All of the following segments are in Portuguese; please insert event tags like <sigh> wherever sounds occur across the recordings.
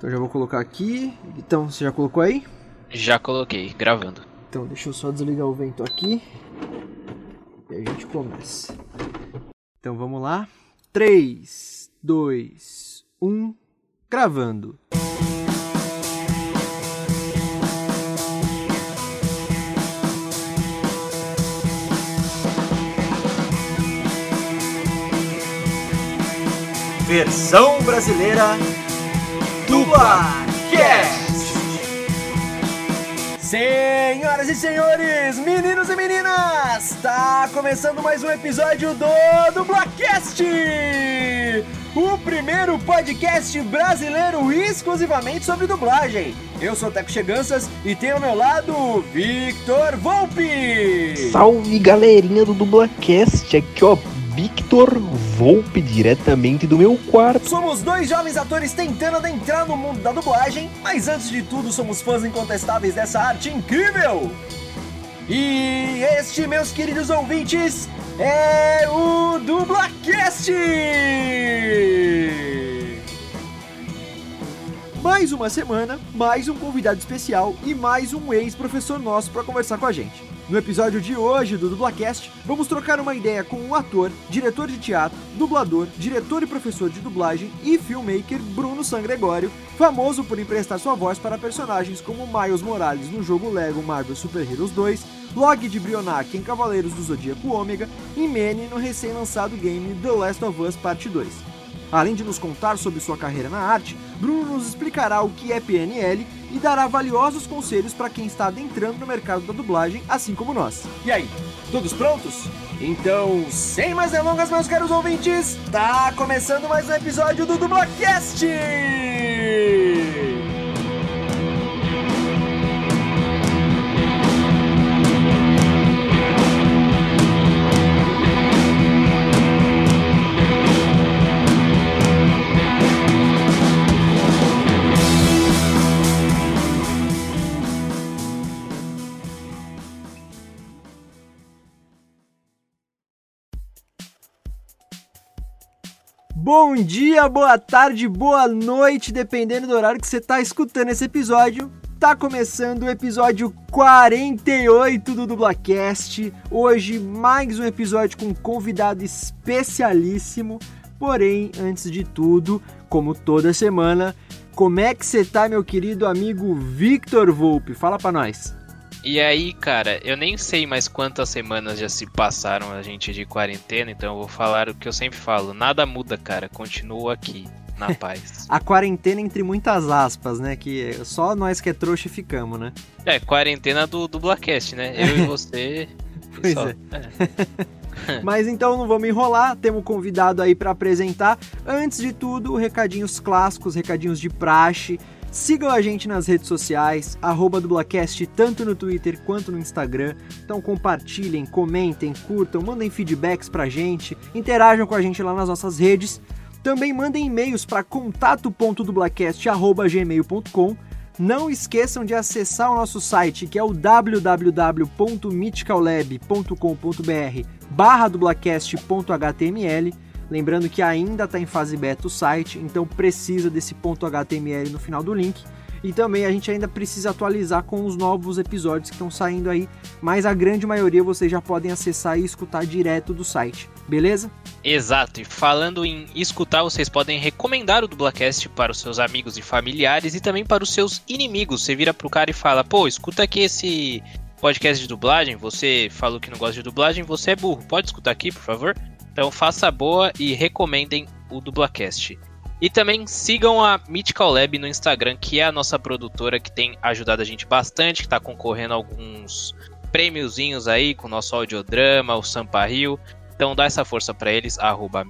Então já vou colocar aqui. Então, você já colocou aí? Já coloquei, gravando. Então deixa eu só desligar o vento aqui. E a gente começa. Então vamos lá. 3, 2, 1. Gravando. Versão brasileira Dublacast. Senhoras e senhores, meninos e meninas, está começando mais um episódio do Dublacast, o primeiro podcast brasileiro exclusivamente sobre dublagem. Eu sou o Teco Cheganças e tenho ao meu lado Victor Volpe. Salve galerinha do Dublacast, aqui ó, Victor Volpe diretamente do meu quarto. Somos dois jovens atores tentando adentrar no mundo da dublagem, mas antes de tudo somos fãs incontestáveis dessa arte incrível. E este, meus queridos ouvintes, é o Dublacast! Mais uma semana, mais um convidado especial e mais um ex-professor nosso para conversar com a gente. No episódio de hoje do Dublacast, vamos trocar uma ideia com um ator, diretor de teatro, dublador, diretor e professor de dublagem e filmmaker Bruno San Gregório, famoso por emprestar sua voz para personagens como Miles Morales no jogo Lego Marvel Super Heroes 2, Log de Brionac em Cavaleiros do Zodíaco Ômega e Manny no recém-lançado game The Last of Us Parte 2. Além de nos contar sobre sua carreira na arte, Bruno nos explicará o que é PNL e dará valiosos conselhos para quem está adentrando no mercado da dublagem, assim como nós. E aí, todos prontos? Então, sem mais delongas, meus caros ouvintes, tá começando mais um episódio do Dublacast! Bom dia, boa tarde, boa noite, dependendo do horário que você está escutando esse episódio. Tá começando o episódio 48 do Dublacast. Hoje, mais um episódio com um convidado especialíssimo. Porém, antes de tudo, como toda semana, como é que você tá, meu querido amigo Victor Volpe? Fala pra nós. E aí, cara, eu nem sei mais quantas semanas já se passaram a gente de quarentena, então eu vou falar o que eu sempre falo: nada muda, cara, continuo aqui, na <laughs> paz. a quarentena entre muitas aspas, né? Que só nós que é trouxa ficamos, né? É, quarentena do, do Blackcast, né? Eu e <laughs> você. pois só. é. é. <laughs> <laughs> Mas então não vamos enrolar, temos um convidado aí para apresentar. Antes de tudo, recadinhos clássicos, recadinhos de praxe. Sigam a gente nas redes sociais, arroba dublacast, tanto no Twitter quanto no Instagram. Então compartilhem, comentem, curtam, mandem feedbacks pra gente, interajam com a gente lá nas nossas redes. Também mandem e-mails para contato.dublacast.gmail.com. Não esqueçam de acessar o nosso site, que é o www.mythicallab.com.br barra dublacast.html Lembrando que ainda está em fase beta o site, então precisa desse ponto HTML no final do link. E também a gente ainda precisa atualizar com os novos episódios que estão saindo aí, mas a grande maioria vocês já podem acessar e escutar direto do site, beleza? Exato, e falando em escutar, vocês podem recomendar o Dublacast para os seus amigos e familiares e também para os seus inimigos. Você vira pro cara e fala: pô, escuta aqui esse podcast de dublagem, você falou que não gosta de dublagem, você é burro, pode escutar aqui, por favor? Então faça boa e recomendem o Dublacast. E também sigam a Mythical Lab no Instagram, que é a nossa produtora que tem ajudado a gente bastante, que está concorrendo a alguns prêmiozinhos aí com o nosso audiodrama, o Sampa Rio. Então dá essa força para eles, arroba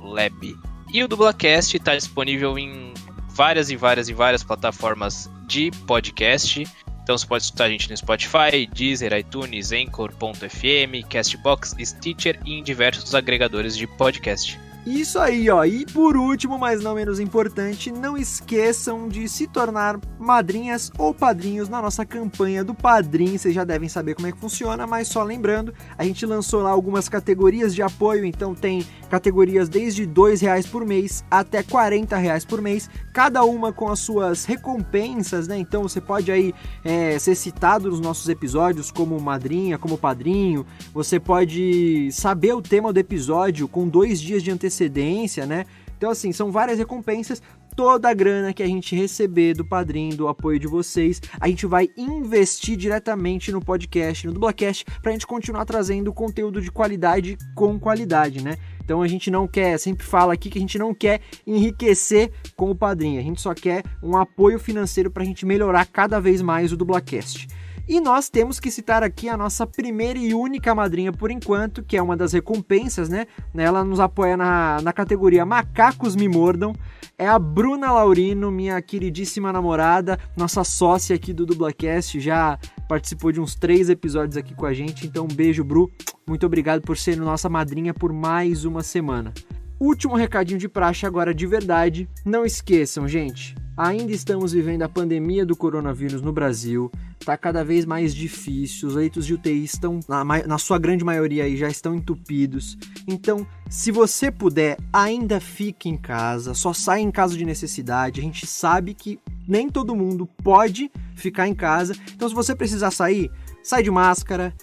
Lab. E o Dublacast está disponível em várias e várias e várias plataformas de podcast. Então você pode escutar a gente no Spotify, Deezer, iTunes, Anchor.fm, Castbox, Stitcher e em diversos agregadores de podcast. Isso aí, ó. E por último, mas não menos importante, não esqueçam de se tornar madrinhas ou padrinhos na nossa campanha do Padrim. Vocês já devem saber como é que funciona, mas só lembrando, a gente lançou lá algumas categorias de apoio, então tem categorias desde R$ reais por mês até R$ reais por mês, cada uma com as suas recompensas, né? Então você pode aí é, ser citado nos nossos episódios como madrinha, como padrinho. Você pode saber o tema do episódio com dois dias de antecedência né? Então, assim, são várias recompensas. Toda a grana que a gente receber do padrinho, do apoio de vocês, a gente vai investir diretamente no podcast, no Dublacast, pra gente continuar trazendo conteúdo de qualidade com qualidade, né? Então a gente não quer, sempre fala aqui que a gente não quer enriquecer com o padrinho, a gente só quer um apoio financeiro para a gente melhorar cada vez mais o Dublacast. E nós temos que citar aqui a nossa primeira e única madrinha por enquanto, que é uma das recompensas, né? Ela nos apoia na, na categoria Macacos Me Mordam. É a Bruna Laurino, minha queridíssima namorada, nossa sócia aqui do Dublacast, já participou de uns três episódios aqui com a gente. Então, um beijo, Bru. Muito obrigado por ser nossa madrinha por mais uma semana. Último recadinho de praxe agora de verdade. Não esqueçam, gente, ainda estamos vivendo a pandemia do coronavírus no Brasil. Tá cada vez mais difícil, os leitos de UTI estão, na, na sua grande maioria aí, já estão entupidos. Então, se você puder, ainda fique em casa, só saia em caso de necessidade. A gente sabe que nem todo mundo pode ficar em casa. Então, se você precisar sair, sai de máscara,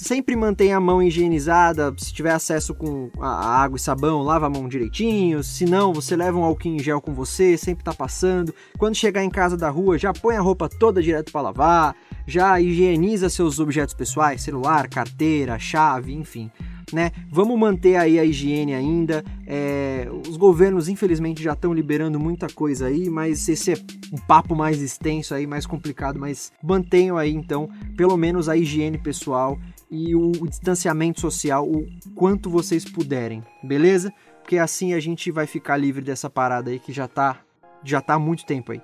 Sempre mantenha a mão higienizada, se tiver acesso com a água e sabão, lava a mão direitinho. Se não, você leva um álcool em gel com você, sempre tá passando. Quando chegar em casa da rua, já põe a roupa toda direto para lavar, já higieniza seus objetos pessoais, celular, carteira, chave, enfim né? Vamos manter aí a higiene ainda. É, os governos, infelizmente, já estão liberando muita coisa aí, mas esse é um papo mais extenso aí, mais complicado, mas mantenham aí então, pelo menos a higiene pessoal e o, o distanciamento social o quanto vocês puderem, beleza? Porque assim a gente vai ficar livre dessa parada aí que já tá já tá há muito tempo aí.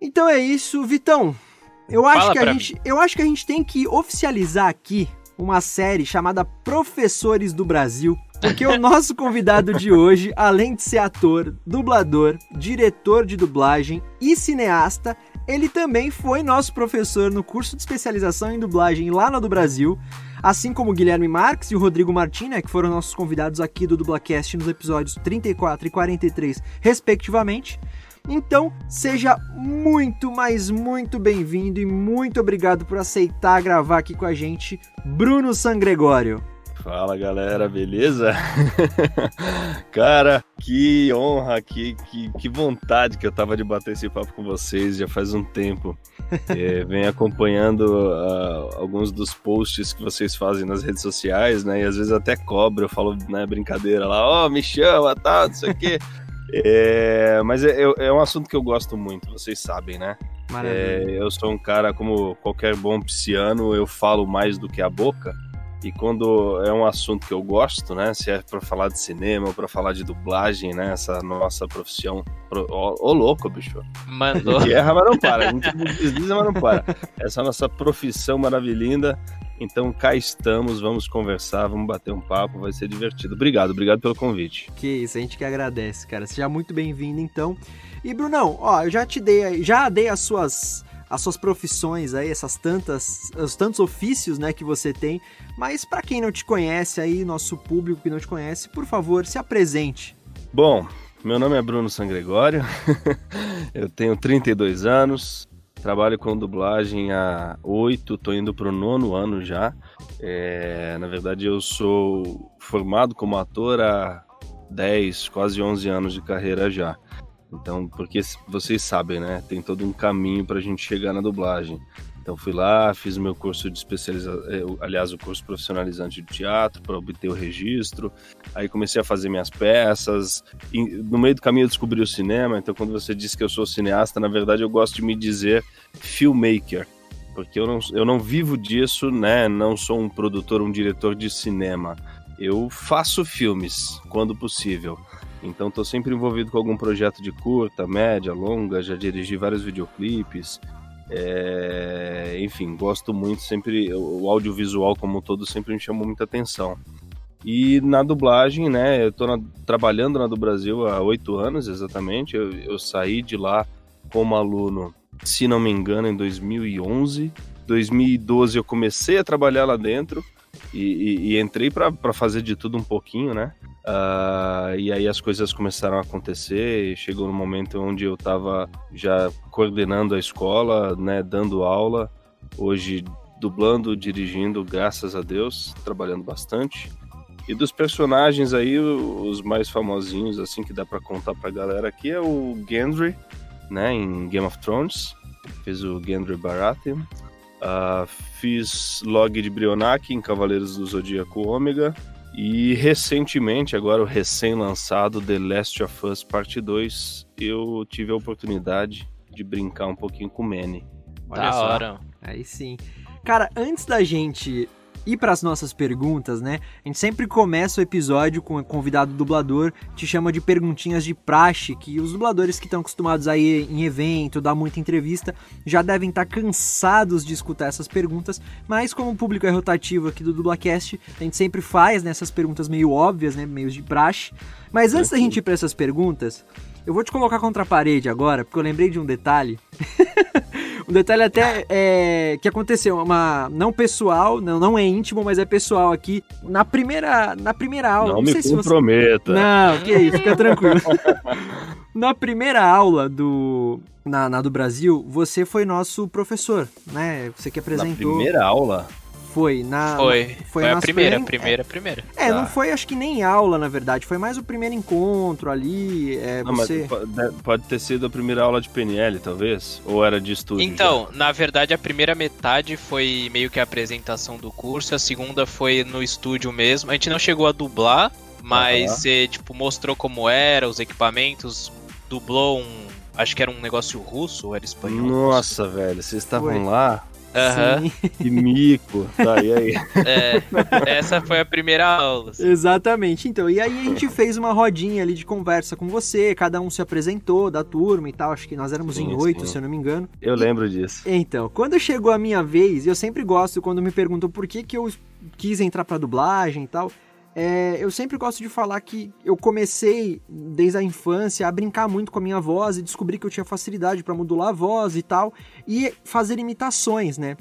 Então é isso, Vitão. Eu acho que a gente, eu acho que a gente tem que oficializar aqui uma série chamada Professores do Brasil. Porque o nosso <laughs> convidado de hoje, além de ser ator, dublador, diretor de dublagem e cineasta, ele também foi nosso professor no curso de especialização em dublagem lá no do Brasil, assim como o Guilherme Marques e o Rodrigo Martin, né, que foram nossos convidados aqui do Dublacast nos episódios 34 e 43, respectivamente. Então, seja muito, mas muito bem-vindo e muito obrigado por aceitar gravar aqui com a gente, Bruno San Gregório. Fala galera, beleza? <laughs> Cara, que honra, que, que, que, vontade que eu tava de bater esse papo com vocês já faz um tempo. <laughs> É, venho acompanhando uh, alguns dos posts que vocês fazem nas redes sociais, né? E às vezes até cobro, eu falo, né, brincadeira lá, ó, oh, me chama, tal, tá, não sei o quê. <laughs> É, mas é, é, é, um assunto que eu gosto muito, vocês sabem, né? É, eu sou um cara, como qualquer bom pisciano, eu falo mais do que a boca. E quando é um assunto que eu gosto, né? Se é para falar de cinema ou para falar de dublagem, né? Essa nossa profissão. Ô, oh, louco, bicho. Mandou. <laughs> Guerra, mas não para. A gente desliza, mas não para. Essa nossa profissão maravilhosa. Então cá estamos, vamos conversar, vamos bater um papo, vai ser divertido. Obrigado, obrigado pelo convite. Que isso, a gente que agradece, cara. Seja muito bem-vindo, então. E Brunão, ó, eu já te dei, já dei as suas as suas profissões aí, essas tantas, os tantos ofícios, né, que você tem. Mas para quem não te conhece aí, nosso público que não te conhece, por favor, se apresente. Bom, meu nome é Bruno Sangregório. <laughs> eu tenho 32 anos, trabalho com dublagem há oito, tô indo pro nono ano já. É, na verdade, eu sou formado como ator há 10, quase 11 anos de carreira já. Então, porque vocês sabem, né? Tem todo um caminho para a gente chegar na dublagem. Então fui lá, fiz o meu curso de especialização, é, aliás, o curso profissionalizante de teatro para obter o registro. Aí comecei a fazer minhas peças. No meio do caminho eu descobri o cinema. Então quando você diz que eu sou cineasta, na verdade eu gosto de me dizer filmmaker, porque eu não, eu não vivo disso, né? Não sou um produtor, um diretor de cinema. Eu faço filmes quando possível. Então estou sempre envolvido com algum projeto de curta, média, longa, já dirigi vários videoclipes. É... Enfim, gosto muito, sempre o audiovisual como um todo sempre me chamou muita atenção. E na dublagem, né, eu na, trabalhando na do Brasil há oito anos exatamente. Eu, eu saí de lá como aluno, se não me engano, em 2011. 2012 eu comecei a trabalhar lá dentro e, e, e entrei para fazer de tudo um pouquinho, né? Uh, e aí as coisas começaram a acontecer. chegou no momento onde eu estava já coordenando a escola, né, dando aula. Hoje dublando, dirigindo, graças a Deus, trabalhando bastante. E dos personagens aí, os mais famosinhos, assim, que dá para contar pra galera aqui é o Gendry, né, em Game of Thrones. Fez o Gendry Baratheon. Uh, fiz Log de Brionac em Cavaleiros do Zodíaco Ômega. E recentemente, agora o recém-lançado The Last of Us Parte 2, eu tive a oportunidade de brincar um pouquinho com o Manny. Olha da só. hora. Aí sim. Cara, antes da gente ir para as nossas perguntas, né? A gente sempre começa o episódio com o convidado dublador, te chama de perguntinhas de praxe, que os dubladores que estão acostumados a ir em evento, dar muita entrevista, já devem estar tá cansados de escutar essas perguntas, mas como o público é rotativo aqui do Dublacast, a gente sempre faz nessas né, perguntas meio óbvias, né, meio de praxe. Mas antes da gente ir para essas perguntas, eu vou te colocar contra a parede agora, porque eu lembrei de um detalhe. <laughs> Um detalhe até é, que aconteceu, uma não pessoal, não, não é íntimo, mas é pessoal aqui. Na primeira, na primeira aula. Não, não me comprometa. Você... Não, que isso, fica tranquilo. <laughs> na primeira aula do na, na, do Brasil, você foi nosso professor, né? Você que apresentou. Na primeira aula? Foi, na. Foi, foi, foi a primeira, primeira, é, primeira. É, tá. não foi acho que nem aula, na verdade. Foi mais o primeiro encontro ali. É, não, você... mas pode ter sido a primeira aula de PNL, talvez? Ou era de estudo? Então, já? na verdade, a primeira metade foi meio que a apresentação do curso, a segunda foi no estúdio mesmo. A gente não chegou a dublar, mas uhum. você, tipo, mostrou como era, os equipamentos, dublou um. Acho que era um negócio russo ou era espanhol? Nossa, velho, vocês estavam lá? Aham. Uhum. Que mico. Tá, e aí? É, essa foi a primeira aula. Assim. Exatamente. Então, e aí a gente fez uma rodinha ali de conversa com você, cada um se apresentou da turma e tal. Acho que nós éramos sim, em oito, se eu não me engano. Eu e, lembro disso. Então, quando chegou a minha vez, eu sempre gosto quando me perguntam por que, que eu quis entrar pra dublagem e tal. É, eu sempre gosto de falar que eu comecei desde a infância a brincar muito com a minha voz e descobri que eu tinha facilidade para modular a voz e tal, e fazer imitações, né?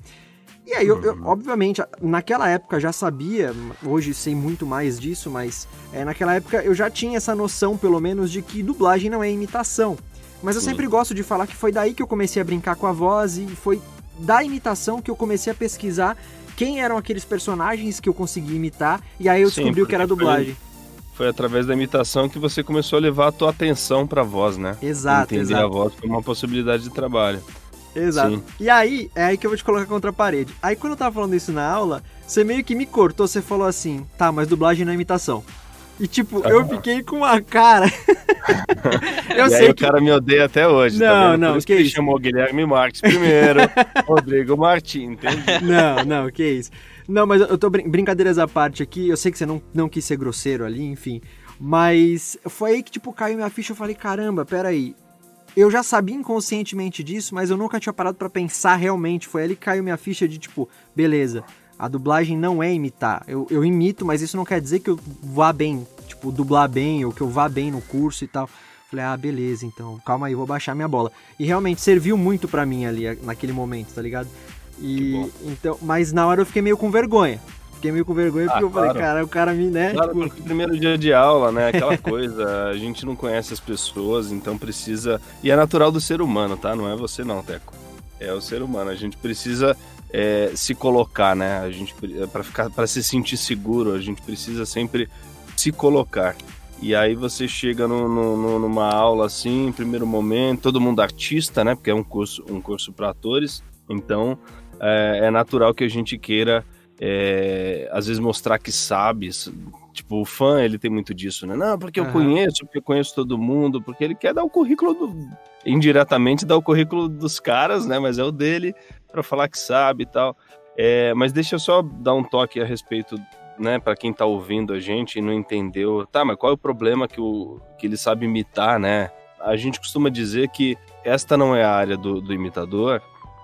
E aí, eu, eu, uhum. obviamente, naquela época já sabia, hoje sei muito mais disso, mas é, naquela época eu já tinha essa noção, pelo menos, de que dublagem não é imitação. Mas eu sempre gosto de falar que foi daí que eu comecei a brincar com a voz e foi da imitação que eu comecei a pesquisar quem eram aqueles personagens que eu consegui imitar, e aí eu Sim, descobri o que era dublagem. Foi, foi, através da imitação que você começou a levar a tua atenção pra voz, né? Exato, Entender exato. a voz como uma possibilidade de trabalho. Exato. Sim. E aí, é aí que eu vou te colocar contra a parede. Aí quando eu tava falando isso na aula, você meio que me cortou, você falou assim, tá, mas dublagem não é imitação. E tipo, eu fiquei com uma cara. <laughs> eu e sei aí que... o cara me odeia até hoje. Tá não, tá não, que, que isso? chamou Guilherme Marques primeiro, <laughs> Rodrigo Martins, entende? Não, não, que isso. Não, mas eu tô brin brincadeiras à parte aqui. Eu sei que você não, não quis ser grosseiro ali, enfim. Mas foi aí que, tipo, caiu minha ficha. Eu falei, caramba, peraí. Eu já sabia inconscientemente disso, mas eu nunca tinha parado para pensar realmente. Foi ali que caiu minha ficha de, tipo, beleza a dublagem não é imitar. Eu, eu imito, mas isso não quer dizer que eu vá bem, tipo, dublar bem ou que eu vá bem no curso e tal. Falei, ah, beleza, então, calma aí, vou baixar minha bola. E realmente serviu muito para mim ali naquele momento, tá ligado? E então, mas na hora eu fiquei meio com vergonha. Fiquei meio com vergonha porque ah, eu claro. falei, cara, o cara me, né? Claro, tipo... porque primeiro dia de aula, né? Aquela coisa, a gente não conhece as pessoas, então precisa. E é natural do ser humano, tá? Não é você não, Teco. É o ser humano. A gente precisa é, se colocar, né? A gente para ficar para se sentir seguro, a gente precisa sempre se colocar. E aí você chega no, no, numa aula assim, em primeiro momento, todo mundo artista, né? Porque é um curso um curso para atores, então é, é, natural que a gente queira é, às vezes mostrar que sabe. Tipo, o fã, ele tem muito disso, né? Não, porque eu conheço, porque eu conheço todo mundo, porque ele quer dar o currículo do, indiretamente dar o currículo dos caras, né? Mas é o dele para falar que sabe e tal. É, mas deixa eu só dar um toque a respeito, né, para quem tá ouvindo a gente e não entendeu. Tá, mas qual é o problema que, o, que ele sabe imitar, né? A gente costuma dizer que esta não é a área do, do imitador,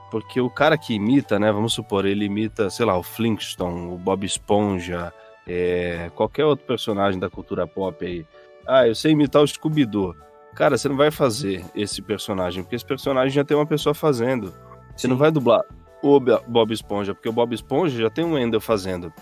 porque o cara que imita, né, vamos supor, ele imita, sei lá, o Flintstone, o Bob Esponja, é, qualquer outro personagem da cultura pop aí. Ah, eu sei imitar o Scooby-Doo. Cara, você não vai fazer esse personagem, porque esse personagem já tem uma pessoa fazendo. Você não vai dublar o Bob Esponja, porque o Bob Esponja já tem um Wendell fazendo.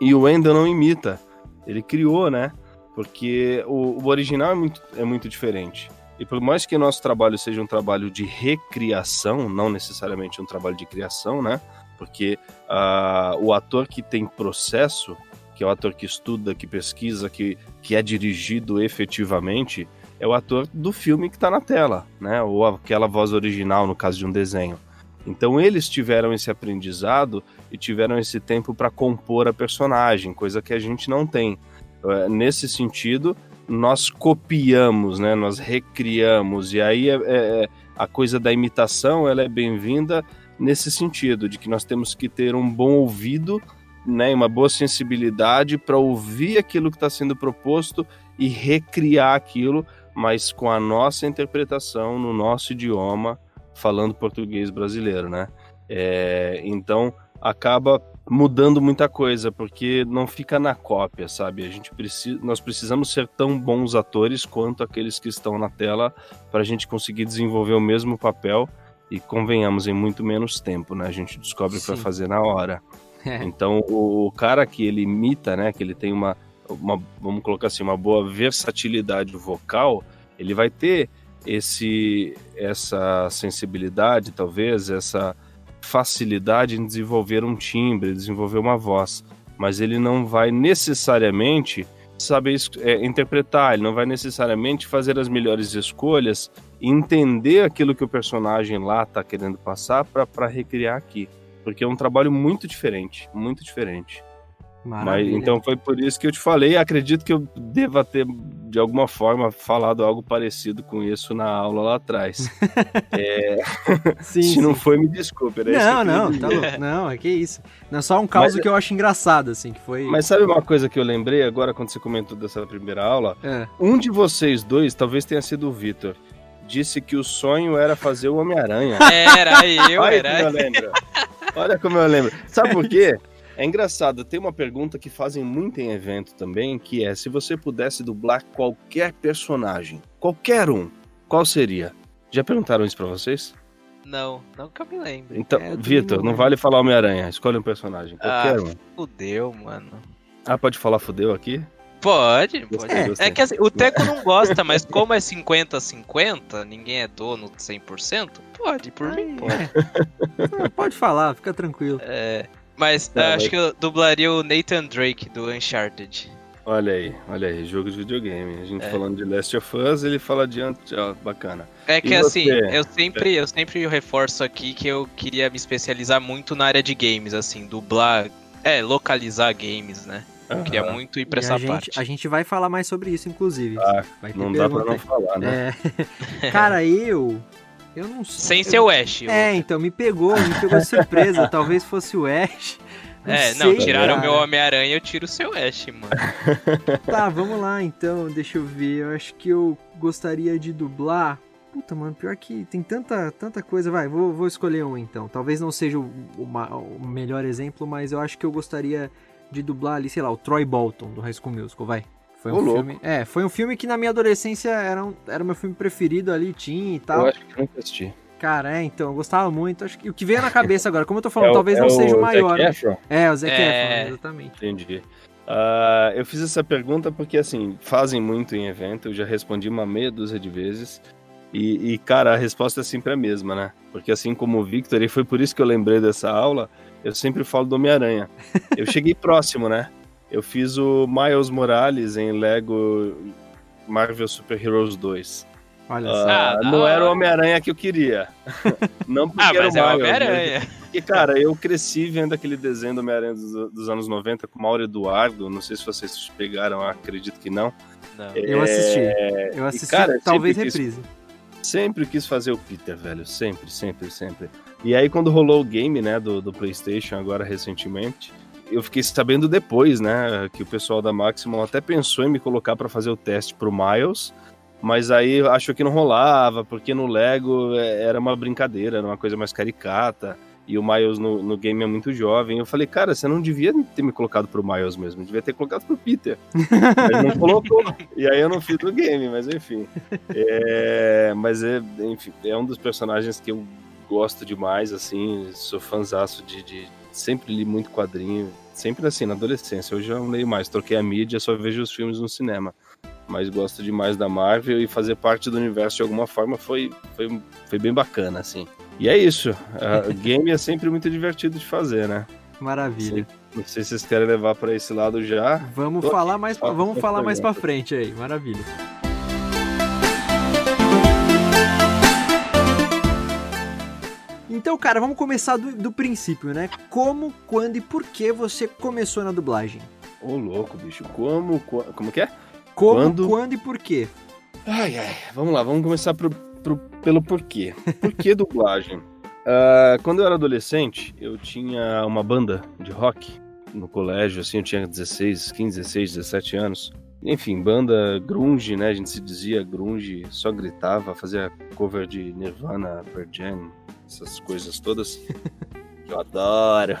E o Wendell não imita. Ele criou, né? Porque o, o original é muito, é muito diferente. E por mais que nosso trabalho seja um trabalho de recriação, não necessariamente um trabalho de criação, né? Porque ah, o ator que tem processo, que é o ator que estuda, que pesquisa, que, que é dirigido efetivamente, é o ator do filme que está na tela, né? Ou aquela voz original, no caso de um desenho. Então eles tiveram esse aprendizado e tiveram esse tempo para compor a personagem, coisa que a gente não tem. Eh, Nesse sentido, nós copiamos, né? Nós recriamos e aí é, é- a coisa da imitação ela é bem-vinda nesse sentido de que nós temos que ter um bom ouvido, né? Uma boa sensibilidade para ouvir aquilo que está sendo proposto e recriar aquilo, mas com a nossa interpretação no nosso idioma, falando português brasileiro, né? É, então acaba mudando muita coisa, porque não fica na cópia, sabe? A gente precisa, nós precisamos ser tão bons atores quanto aqueles que estão na tela para a gente conseguir desenvolver o mesmo papel e convenhamos em muito menos tempo, né? A gente descobre para fazer na hora. É. Então o, o cara que ele imita, né? Que ele tem uma, uma, vamos colocar assim, uma boa versatilidade vocal, ele vai ter esse essa sensibilidade, talvez essa facilidade em desenvolver um timbre, desenvolver uma voz, mas ele não vai necessariamente saber é, interpretar, ele não vai necessariamente fazer as melhores escolhas, e entender aquilo que o personagem lá está querendo passar para recriar aqui, porque é um trabalho muito diferente, muito diferente. Mas, então foi por isso que eu te falei. Acredito que eu deva ter, de alguma forma, falado algo parecido com isso na aula lá atrás. <laughs> <laughs> sim, Se sim. não foi, me desculpe. Era isso que Não, não, tá louco. Não, é que isso. Não, só um caso Mas- que eu acho engraçado, assim, que foi. Mas sabe uma coisa que eu lembrei agora quando você comentou dessa primeira aula? É. Um de vocês dois, talvez tenha sido o Vitor, disse que o sonho era fazer o Homem-Aranha. <laughs> Era eu, Olha era como eu lembro. Olha como eu lembro. Sabe por quê? É engraçado, tem uma pergunta que fazem muito em evento também, que é se você pudesse dublar qualquer personagem, qualquer um, qual seria? Já perguntaram isso pra vocês? Não, não que eu me lembro. Então, É, Vitor, não vale falar Homem-Aranha, escolhe um personagem, qualquer Ah. um. Fudeu, mano. Ah, pode falar fudeu aqui? Pode, pode. Gostei. É que assim, o Teco não gosta, mas como é 50-50, ninguém é dono 100%, pode, por mim pode. Ah, Pode falar, fica tranquilo. É, mas Tá, ah, mas- acho que eu dublaria o Nathan Drake do Uncharted. Olha aí, olha aí, jogo de videogame. A gente É. falando de Last of Us, ele fala de ó, bacana. É que E assim, você? eu sempre, eu sempre reforço aqui que eu queria me especializar muito na área de games, assim, dublar, é, localizar games, né? Eu queria muito ir pra E essa a, gente, parte. a gente vai falar mais sobre isso, inclusive. Ah, vai ter Não dá pra não falar, né? É. <laughs> Cara, eu. Eu não sei. Sem ser o Ash. eu- É, então, me pegou, me pegou de surpresa. <laughs> Talvez fosse o Ash. É, não, sei, tiraram o cara. meu Homem-Aranha, eu tiro o seu Ash, mano. <laughs> Tá, vamos lá então, deixa eu ver. Eu acho que eu gostaria de dublar. Puta, mano, pior que tem tanta, tanta coisa. Vai, vou, vou escolher um então. Talvez não seja o, o o melhor exemplo, mas eu acho que eu gostaria de dublar ali, sei lá, o Troy Bolton do High School Musical, vai. Foi um louco. filme. É, foi um filme que na minha adolescência era, um, era o meu filme preferido ali, teen e Eu tal. acho que nunca assisti. Cara, é, então, eu gostava muito. Acho que o que veio na cabeça agora, como eu tô falando, É o- talvez é não seja o Zac maior. né? Efron? É, o Zac É. Efron, exatamente. Entendi. Ah, eu fiz essa pergunta porque, assim, fazem muito em evento, eu já respondi uma meia dúzia de vezes. E, e, cara, a resposta é sempre a mesma, né? Porque, assim como o Victor, e foi por isso que eu lembrei dessa aula, eu sempre falo do Homem-Aranha. Eu cheguei <laughs> próximo, né? Eu fiz o Miles Morales em Lego Marvel Super Heroes 2. Olha só. Ah, Ah, não era o. Homem-Aranha que eu queria. <laughs> Não porque Ah, era o mas é o Miles, né? Homem-Aranha. Porque, cara, eu cresci vendo aquele desenho do Homem-Aranha dos, dos anos 90 com o Mauro Eduardo. Não sei se vocês pegaram, acredito que não. Não. Eu assisti. É, Eu assisti, cara, eu talvez sempre quis- reprise. Sempre quis fazer o Peter, velho. Sempre, sempre, sempre. E aí, quando rolou o game, né, do, do PlayStation, agora recentemente, eu fiquei sabendo depois, né, que o pessoal da Maximum até pensou em me colocar pra fazer o teste pro Miles. Mas aí achou que não rolava, porque no Lego é, era uma brincadeira, era uma coisa mais caricata. E o Miles no, no game é muito jovem. Eu falei, cara, você não devia ter me colocado pro Miles mesmo, devia ter colocado pro Peter. mas não <laughs> colocou. E aí eu não fiz no game, mas enfim. É, mas é, enfim, é um dos personagens que eu gosto demais, assim, sou fãzaço de, de. Sempre li muito quadrinho. Sempre assim, na adolescência. Hoje eu não leio mais, troquei a mídia, só vejo os filmes no cinema mas gosto demais da Marvel e fazer parte do universo de alguma forma foi, foi, foi bem bacana, assim. E é isso. O <laughs> game é sempre muito divertido de fazer, né? Maravilha. Não sei se vocês querem levar para esse lado já. Vamos Tô falar mais, pra, vamos falar mais para frente aí. Maravilha. Então, cara, vamos começar do, do princípio, né? Como, quando e por que você começou na dublagem? Ô, louco, bicho. Como, como que é? Como, quando, quando e por quê? Ai, ai. Vamos lá, vamos começar pro, pro, pelo porquê. Por que <laughs> dublagem? Uh, quando eu era adolescente, eu tinha uma banda de rock no colégio, assim, eu tinha 16, 15, 16, 17 anos. Enfim, banda grunge, né? A gente se dizia grunge, só gritava, fazia cover de Nirvana, Pearl Jam, essas coisas todas. <laughs> eu adoro.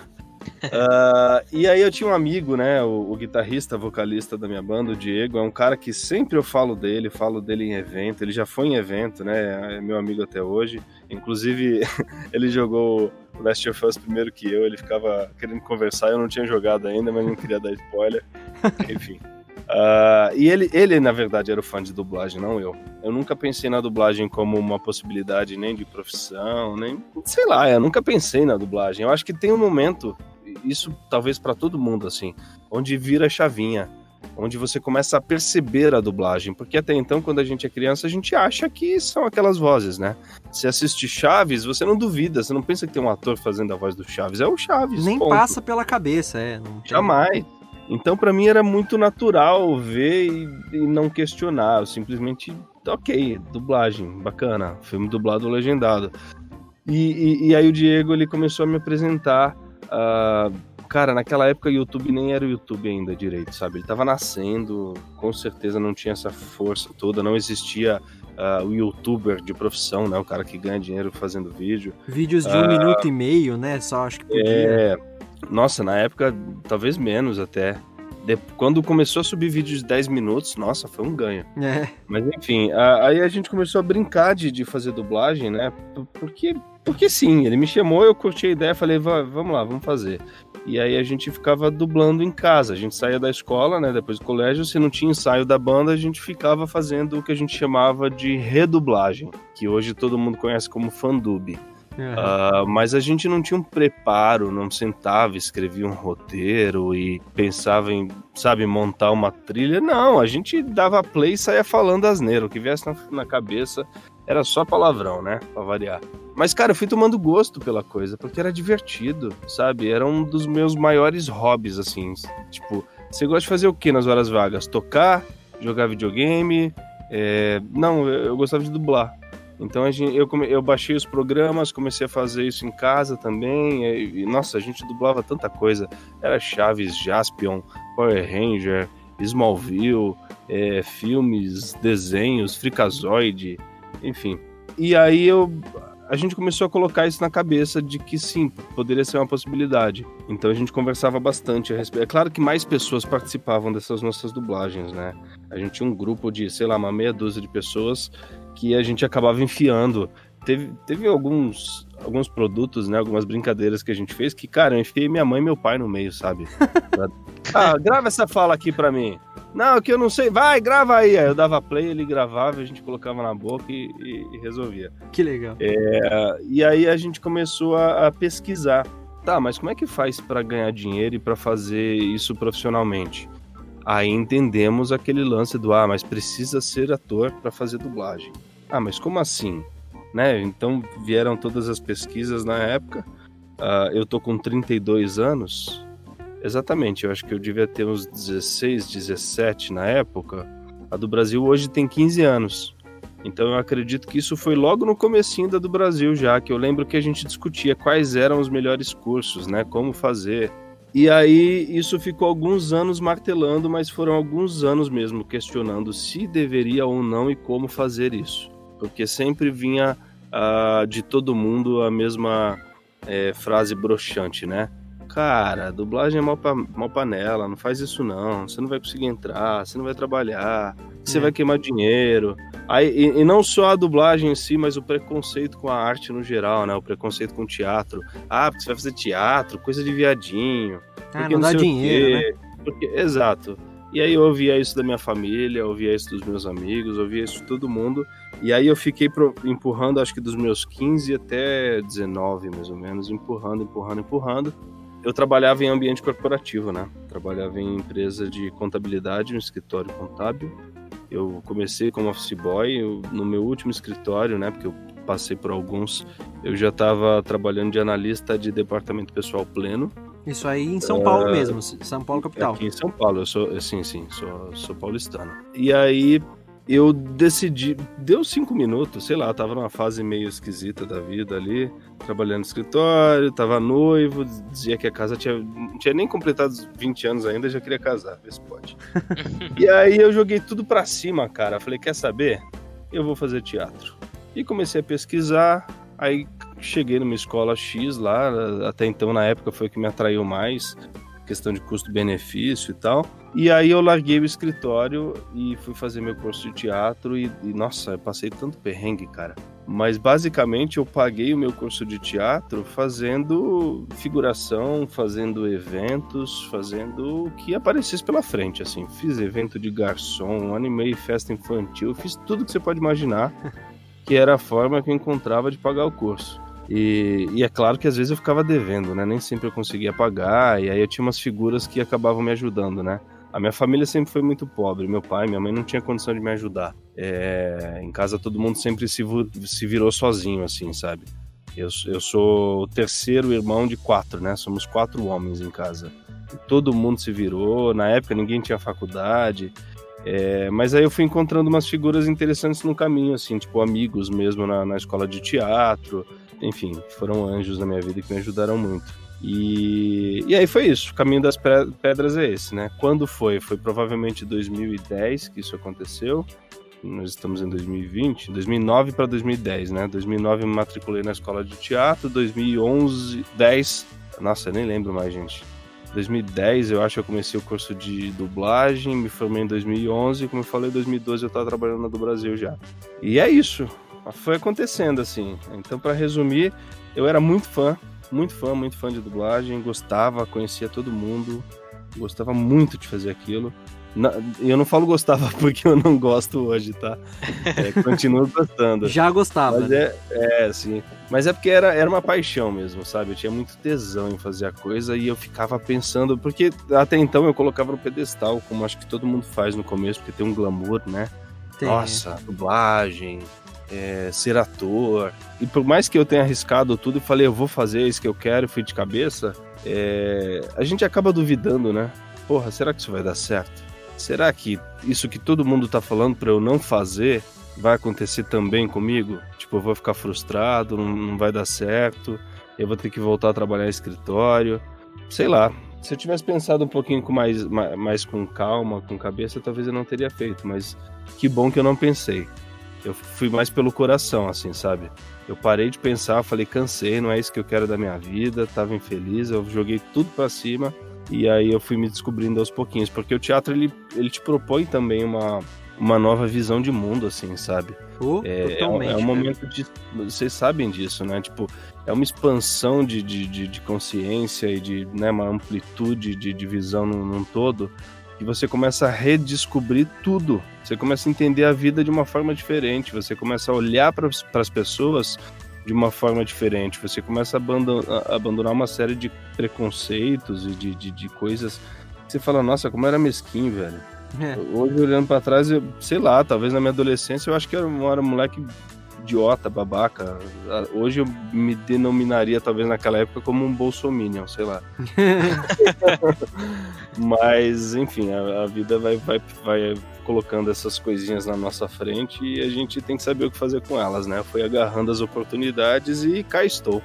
Uh, e aí eu tinha um amigo, né, o, o, guitarrista, vocalista da minha banda, o Diego, é um cara que sempre eu falo dele, falo dele em evento, ele já foi em evento, né, é meu amigo até hoje. Inclusive, <laughs> ele jogou Last of Us primeiro que eu, ele ficava querendo conversar, eu não tinha jogado ainda, mas não queria dar spoiler. <laughs> Enfim. Uh, e ele, ele, na verdade, era o fã de dublagem, não eu. Eu nunca pensei na dublagem como uma possibilidade nem de profissão, nem. Sei lá, eu nunca pensei na dublagem. Eu acho que tem um momento isso talvez para todo mundo, assim, onde vira chavinha, onde você começa a perceber a dublagem, porque até então, quando a gente é criança, a gente acha que são aquelas vozes, né? Se assiste Chaves, você não duvida, você não pensa que tem um ator fazendo a voz do Chaves, é o Chaves. Nem ponto. passa pela cabeça, é. Tem... Jamais. Então, para mim, era muito natural ver e, e não questionar, eu simplesmente, ok, dublagem, bacana, filme dublado legendado. E, e, e aí o Diego ele começou a me apresentar Uh, cara, naquela época o YouTube nem era o YouTube ainda direito, sabe? Ele tava nascendo, com certeza não tinha essa força toda, não existia uh, o youtuber de profissão, né? O cara que ganha dinheiro fazendo vídeo. Vídeos de um uh, minuto e meio, né? Só acho que podia. É. Nossa, na época, talvez menos até. De... Quando começou a subir vídeos de 10 minutos, nossa, foi um ganho. É. Mas enfim, aí a gente começou a brincar de, de fazer dublagem, né? Porque porque sim, ele me chamou, eu curti a ideia, falei, vamos lá, vamos fazer. E aí a gente ficava dublando em casa. A gente saía da escola, né, depois do colégio, se não tinha ensaio da banda, a gente ficava fazendo o que a gente chamava de redublagem, que hoje todo mundo conhece como fandub. Uhum. Uh, mas a gente não tinha um preparo, não sentava, escrevia um roteiro e pensava em, sabe, montar uma trilha. Não, a gente dava play e saía falando asneiro. O que viesse na, na cabeça era só palavrão, né? Pra variar. Mas, cara, eu fui tomando gosto pela coisa, porque era divertido, sabe? Era um dos meus maiores hobbies, assim. Tipo, você gosta de fazer o que nas horas vagas? Tocar, jogar videogame. É... Não, eu gostava de dublar. Então gente, eu, eu baixei os programas, comecei a fazer isso em casa também. E, nossa, a gente dublava tanta coisa. Era Chaves, Jaspion, Power Ranger, Smallville, é, filmes, desenhos, Freakazoid, enfim. E aí eu a gente começou a colocar isso na cabeça de que sim, poderia ser uma possibilidade. Então a gente conversava bastante a respeito. É claro que mais pessoas participavam dessas nossas dublagens, né? A gente tinha um grupo de, sei lá, uma meia dúzia de pessoas que a gente acabava enfiando. Teve, teve alguns, alguns produtos, né? Algumas brincadeiras que a gente fez que, cara, eu enfiei minha mãe e meu pai no meio, sabe? <laughs> ah, grava essa fala aqui pra mim. Não, que eu não sei. Vai, grava aí. Aí eu dava play, ele gravava, a gente colocava na boca e, e, e resolvia. Que legal. É, e aí a gente começou a, a pesquisar. Tá, mas como é que faz para ganhar dinheiro e para fazer isso profissionalmente? Aí entendemos aquele lance do ah, mas precisa ser ator para fazer dublagem. Ah, mas como assim? Né? Então vieram todas as pesquisas na época. Uh, eu tô com 32 anos, Exatamente, eu acho que eu devia ter uns 16, 17 na época. A do Brasil hoje tem 15 anos. Então eu acredito que isso foi logo no comecinho da do Brasil já, que eu lembro que a gente discutia quais eram os melhores cursos, né, como fazer. E aí isso ficou alguns anos martelando, mas foram alguns anos mesmo questionando se deveria ou não e como fazer isso. Porque sempre vinha uh, de todo mundo a mesma é, frase broxante, né? Cara, dublagem é mal, pa, mal panela, não faz isso não. Você não vai conseguir entrar, você não vai trabalhar, você É. vai queimar dinheiro. Aí, e, e não só a dublagem em si, mas o preconceito com a arte no geral, né? O preconceito com o teatro. Ah, porque você vai fazer teatro, coisa de viadinho. Ah, porque não dá dinheiro, né? porque- exato. E aí eu ouvia isso da minha família, eu ouvia isso dos meus amigos, eu ouvia isso de todo mundo. E aí eu fiquei empurrando, acho que dos meus 15 até 19, mais ou menos, empurrando, empurrando, empurrando. Eu trabalhava em ambiente corporativo, né? Trabalhava em empresa de contabilidade, um escritório contábil. Eu comecei como office boy, eu- no meu último escritório, né? Porque eu passei por alguns, eu já estava trabalhando de analista de departamento pessoal pleno. Isso aí em São Paulo mesmo, São Paulo capital. Aqui em São Paulo, eu sou, sim, sim, sou, sou paulistano. E aí eu decidi, deu cinco minutos, sei lá, tava numa fase meio esquisita da vida ali, trabalhando no escritório, tava noivo, dizia que a casa tinha, não tinha nem completado os 20 anos ainda, já queria casar, vê se pode. <laughs> e aí eu joguei tudo pra cima, cara, falei, quer saber? Eu vou fazer teatro. E comecei a pesquisar, aí cheguei numa escola X lá, até então na época foi o que me atraiu mais, questão de custo-benefício e tal. E aí eu larguei o escritório e fui fazer meu curso de teatro e, e, nossa, eu passei tanto perrengue, cara. Mas basicamente eu paguei o meu curso de teatro fazendo figuração, fazendo eventos, fazendo o que aparecesse pela frente, assim. Fiz evento de garçom, animei festa infantil, fiz tudo que você pode imaginar, <laughs> que era a forma que eu encontrava de pagar o curso. E, e, é claro que às vezes eu ficava devendo, né? Nem sempre eu conseguia pagar, e aí eu tinha umas figuras que acabavam me ajudando, né? A minha família sempre foi muito pobre, meu pai, minha mãe não tinha condição de me ajudar. É, em casa todo mundo sempre se, se virou sozinho, assim, sabe? Eu, eu sou o terceiro irmão de quatro, né? Somos quatro homens em casa. Todo mundo se virou, na época ninguém tinha faculdade. É, mas aí eu fui encontrando umas figuras interessantes no caminho, assim, tipo amigos mesmo na, na escola de teatro, enfim, foram anjos na minha vida que me ajudaram muito. E, e aí foi isso, o caminho das pedras é esse, né? Quando foi? Foi provavelmente 2010 que isso aconteceu. Nós estamos em 2020, 2009 para 2010, né? 2009 eu me matriculei na escola de teatro, 2011, 10, nossa, eu nem lembro mais, gente. 2010 eu acho que eu comecei o curso de dublagem, me formei em 2011, como eu falei, em 2012 eu estava trabalhando na do Brasil já. E é isso, foi acontecendo assim. Então, para resumir, eu era muito fã, muito fã, muito fã de dublagem, gostava, conhecia todo mundo, gostava muito de fazer aquilo. E eu não falo gostava <laughs> porque eu não gosto hoje, tá? É, continuo gostando. Já gostava. Mas é, é, sim. Mas é porque era, era uma paixão mesmo, sabe? Eu tinha muito tesão em fazer a coisa e eu ficava pensando, porque até então eu colocava no pedestal, como acho que todo mundo faz no começo, porque tem um glamour, né? Tem. Nossa, dublagem, é, ser ator. E por mais que eu tenha arriscado tudo e falei, eu vou fazer isso que eu quero, fui de cabeça, é, a gente acaba duvidando, né? Porra, será que isso vai dar certo? Será que isso que todo mundo tá falando para eu não fazer vai acontecer também comigo? Tipo, eu vou ficar frustrado, não, não vai dar certo, eu vou ter que voltar a trabalhar em escritório. Sei lá. Se eu tivesse pensado um pouquinho com mais, mais, mais com calma, com cabeça, talvez eu não teria feito, mas que bom que eu não pensei. Eu fui mais pelo coração, assim, sabe? Eu parei de pensar, falei, cansei, não é isso que eu quero da minha vida, tava infeliz, eu joguei tudo para cima e aí eu fui me descobrindo aos pouquinhos, porque o teatro ele, ele te propõe também uma, uma nova visão de mundo, assim, sabe? Oh, é, é, um, é um momento de. Vocês sabem disso, né? Tipo, é uma expansão de, de, de, de consciência e de né, uma amplitude de, de visão num, num todo que você começa a redescobrir tudo. Você começa a entender a vida de uma forma diferente. Você começa a olhar para as pessoas de uma forma diferente. Você começa a abandonar, a abandonar uma série de preconceitos e de, de, de, coisas. Você fala, nossa, como era mesquinho, velho. É. Hoje, olhando para trás, eu, sei lá, talvez na minha adolescência eu acho que eu era um moleque idiota, babaca. Hoje eu me denominaria, talvez naquela época, como um bolsominion, sei lá. <laughs> Mas, enfim, a, a, vida vai, vai, vai colocando essas coisinhas na nossa frente e a gente tem que saber o que fazer com elas, né? Foi agarrando as oportunidades e cá estou.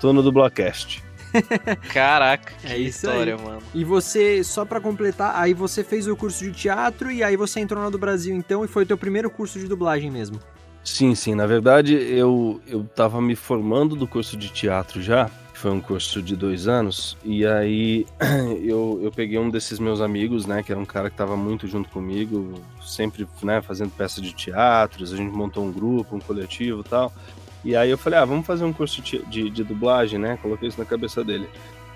Tô no Dublacast. <laughs> Caraca, que é isso história, aí. mano. E você, só para completar, aí você fez o curso de teatro e aí você entrou na do Brasil então e foi o teu primeiro curso de dublagem mesmo. Sim, sim. Na verdade, eu, eu tava me formando do curso de teatro já. Foi um curso de dois anos. E aí <clears throat> eu, eu peguei um desses meus amigos, né? Que era um cara que tava muito junto comigo, sempre né, fazendo peça de teatros. A gente montou um grupo, um coletivo tal. E aí eu falei, ah, vamos fazer um curso de, de, de dublagem, né? Coloquei isso na cabeça dele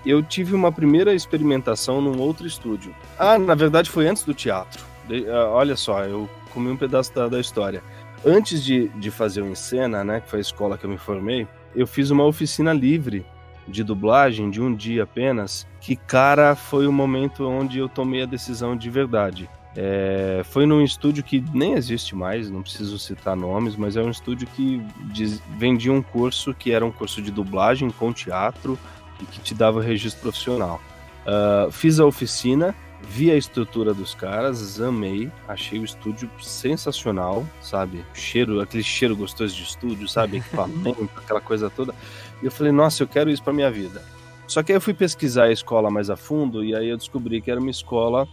eu tive uma primeira experimentação num outro estúdio. Ah, na verdade foi antes do teatro. De, uh, olha só, eu comi um pedaço da, da história. Antes de, de fazer o Encena, né, que foi a escola que eu me formei, eu fiz uma oficina livre de dublagem de um dia apenas, que, cara, foi o momento onde eu tomei a decisão de verdade. É, foi num estúdio que nem existe mais, não preciso citar nomes, mas é um estúdio que diz, vendia um curso que era um curso de dublagem com teatro, e que te dava registro profissional. Uh, fiz a oficina, vi a estrutura dos caras, amei, achei o estúdio sensacional, sabe? Cheiro, aquele cheiro gostoso de estúdio, sabe? Equipamento, <laughs> aquela coisa toda. E eu falei, nossa, eu quero isso para minha vida. Só que aí eu fui pesquisar a escola mais a fundo e aí eu descobri que era uma escola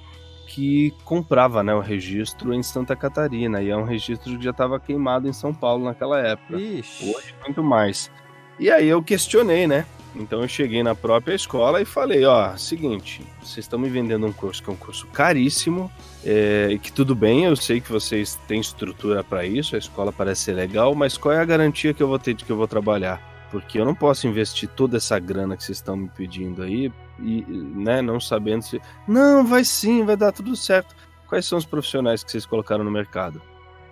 que comprava né, o registro em Santa Catarina, e é um registro que já estava queimado em São Paulo naquela época. Ixi. Hoje, muito mais. E aí eu questionei, né? Então eu cheguei na própria escola e falei, ó, seguinte, vocês estão me vendendo um curso que é um curso caríssimo, é, que tudo bem, eu sei que vocês têm estrutura para isso, a escola parece ser legal, mas qual é a garantia que eu vou ter de que eu vou trabalhar? Porque eu não posso investir toda essa grana que vocês estão me pedindo aí e, né, não sabendo se. Não, vai sim, vai dar tudo certo. Quais são os profissionais que vocês colocaram no mercado?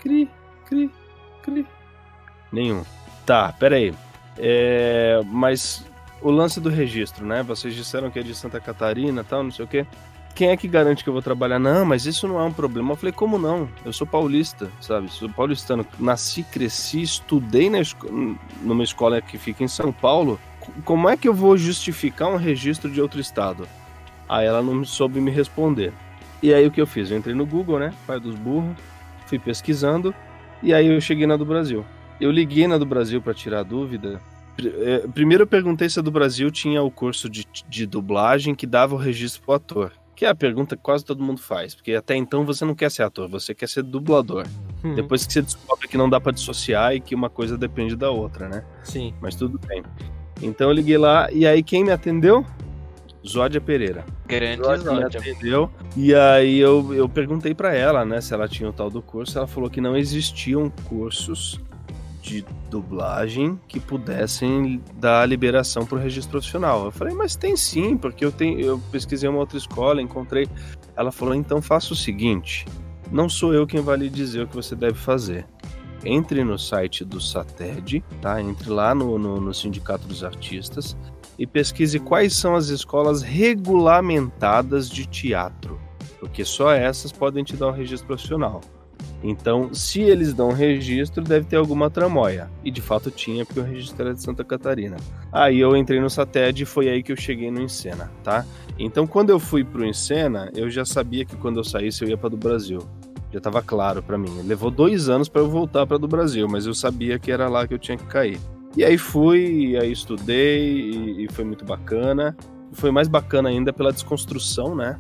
Cri, cri, cri. Nenhum. Tá, peraí. É, mas o lance do registro, né? Vocês disseram que é de Santa Catarina tal, não sei o quê. Quem é que garante que eu vou trabalhar? Não, mas isso não é um problema. Eu falei, como não? Eu sou paulista, sabe? Sou paulistano. Nasci, cresci, estudei na esco... numa escola que fica em São Paulo. Como é que eu vou justificar um registro de outro estado? Aí ela não soube me responder. E aí o que eu fiz? Eu entrei no Google, né? Pai dos burros, fui pesquisando e aí eu cheguei na do Brasil. Eu liguei na do Brasil para tirar dúvida primeiro eu perguntei se a do Brasil tinha o curso de, de dublagem que dava o registro pro ator. Que é a pergunta que quase todo mundo faz. Porque até então você não quer ser ator, você quer ser dublador. Hum. Depois que você descobre que não dá para dissociar e que uma coisa depende da outra, né? Sim. Mas tudo bem. Então eu liguei lá e aí quem me atendeu? Zódia Pereira. Grande Zódia. Zódia. Me atendeu. E aí eu, eu perguntei para ela, né, se ela tinha o tal do curso. Ela falou que não existiam cursos de dublagem que pudessem dar liberação para o registro profissional. Eu falei, mas tem sim, porque eu tenho, eu pesquisei uma outra escola, encontrei. Ela falou, então faça o seguinte: não sou eu quem vai lhe dizer o que você deve fazer. Entre no site do SATED, tá? Entre lá no, no, no Sindicato dos Artistas e pesquise quais são as escolas regulamentadas de teatro, porque só essas podem te dar um registro profissional. Então, se eles dão registro, deve ter alguma tramóia. E de fato tinha, porque o registro era de Santa Catarina. Aí eu entrei no SATED e foi aí que eu cheguei no Encena, tá? Então, quando eu fui pro Encena, eu já sabia que quando eu saísse eu ia para do Brasil. Já estava claro para mim. Levou dois anos para eu voltar para do Brasil, mas eu sabia que era lá que eu tinha que cair. E aí fui, e aí estudei, e, e foi muito bacana. Foi mais bacana ainda pela desconstrução, né?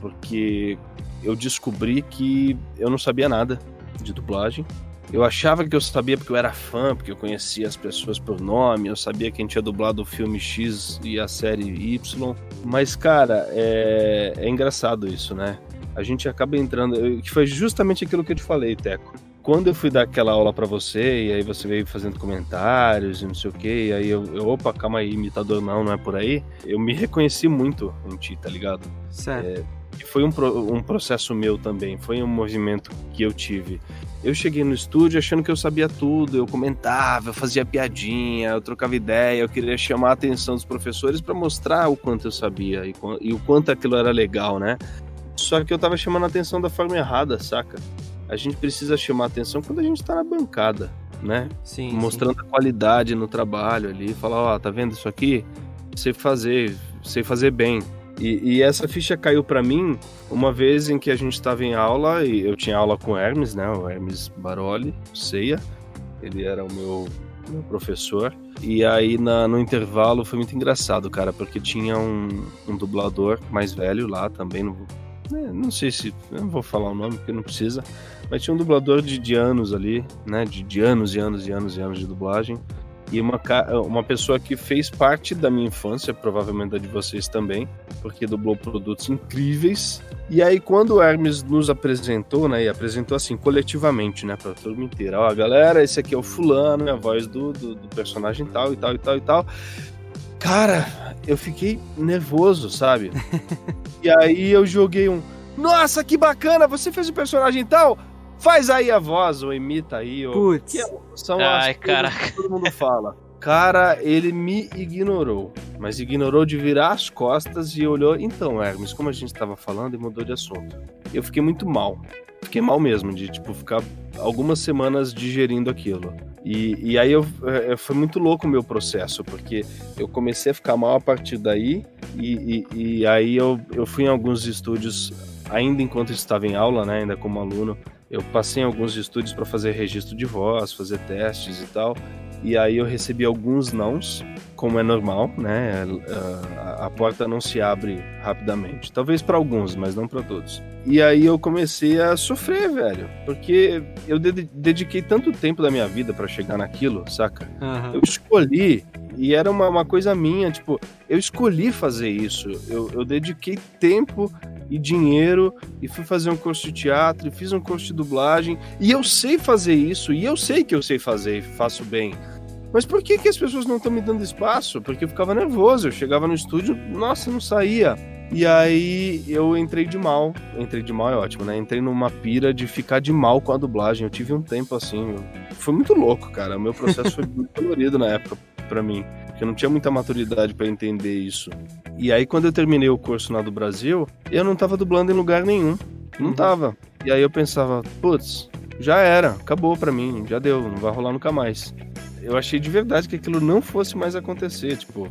Porque eu descobri que eu não sabia nada de dublagem. Eu achava que eu sabia porque eu era fã, porque eu conhecia as pessoas por nome, eu sabia quem tinha dublado o filme X e a série Y. Mas, cara, é, é engraçado isso, né? A gente acaba entrando. Que foi justamente aquilo que eu te falei, Teco. Quando eu fui dar aquela aula para você, e aí você veio fazendo comentários e não sei o que, e aí eu, eu, opa, calma aí, imitador não, não é por aí. Eu me reconheci muito em ti, tá ligado? Certo. É, e foi um, um processo meu também, foi um movimento que eu tive. Eu cheguei no estúdio achando que eu sabia tudo, eu comentava, eu fazia piadinha, eu trocava ideia, eu queria chamar a atenção dos professores para mostrar o quanto eu sabia e, e, o quanto aquilo era legal, né? Só que eu tava chamando a atenção da forma errada, saca? A gente precisa chamar a atenção quando a gente tá na bancada, né? Sim. Mostrando sim. a qualidade no trabalho ali, falar, ó, oh, tá vendo isso aqui? Sei fazer, sei fazer bem e, e essa ficha caiu para mim uma vez em que a gente estava em aula e eu tinha aula com Hermes, né? O Hermes Baroli, Ceia. Ele era o meu, meu professor. E aí na, no intervalo foi muito engraçado, cara, porque tinha um, um dublador mais velho lá também. Não, né, não sei se. não vou falar o nome porque não precisa. Mas tinha um dublador de, de anos ali, né? De, de anos e anos e anos e anos de dublagem. E uma, uma pessoa que fez parte da minha infância, provavelmente da de vocês também, porque dublou produtos incríveis. E aí, quando o Hermes nos apresentou, né? E apresentou assim, coletivamente, né? Pra todo mundo inteiro. Ó, galera, esse aqui é o fulano, é a voz do, do, do personagem tal e tal e tal e tal. Cara, eu fiquei nervoso, sabe? <laughs> e aí eu joguei um. Nossa, que bacana! Você fez o personagem tal? Faz aí a voz, ou imita aí. Ou... Putz. São Ai, as coisas caraca. que todo mundo fala. Cara, ele me ignorou. Mas ignorou de virar as costas e olhou. Então, Hermes, como a gente estava falando, e mudou de assunto. Eu fiquei muito mal. Fiquei mal mesmo, de tipo, ficar algumas semanas digerindo aquilo. E, e aí eu, é, foi muito louco o meu processo, porque eu comecei a ficar mal a partir daí, e, e, e aí eu, eu fui em alguns estúdios, ainda enquanto estava em aula, né, ainda como aluno, eu passei em alguns estúdios para fazer registro de voz, fazer testes e tal, e aí eu recebi alguns nãos, como é normal, né? A, a porta não se abre rapidamente. Talvez para alguns, mas não para todos. E aí eu comecei a sofrer, velho, porque eu ded dediquei tanto tempo da minha vida para chegar naquilo, saca? Aham. Eu escolhi, e era uma, uma coisa minha, tipo, eu escolhi fazer isso. Eu, eu dediquei tempo e dinheiro e fui fazer um curso de teatro, e fiz um curso de dublagem, e eu sei fazer isso, e eu sei que eu sei fazer e faço bem. Mas por que, que as pessoas não estão me dando espaço? Porque eu ficava nervoso, eu chegava no estúdio, nossa, não saía. E aí eu entrei de mal. Entrei de mal é ótimo, né? Entrei numa pira de ficar de mal com a dublagem. Eu tive um tempo assim. Foi muito louco, cara. O meu processo foi <laughs> muito dolorido na época pra mim. Porque eu não tinha muita maturidade pra entender isso. E aí, quando eu terminei o curso lá do Brasil, eu não tava dublando em lugar nenhum. Não Uhum. tava. E aí eu pensava, putz, já era, acabou pra mim, já deu, não vai rolar nunca mais. Eu achei de verdade que aquilo não fosse mais acontecer, tipo,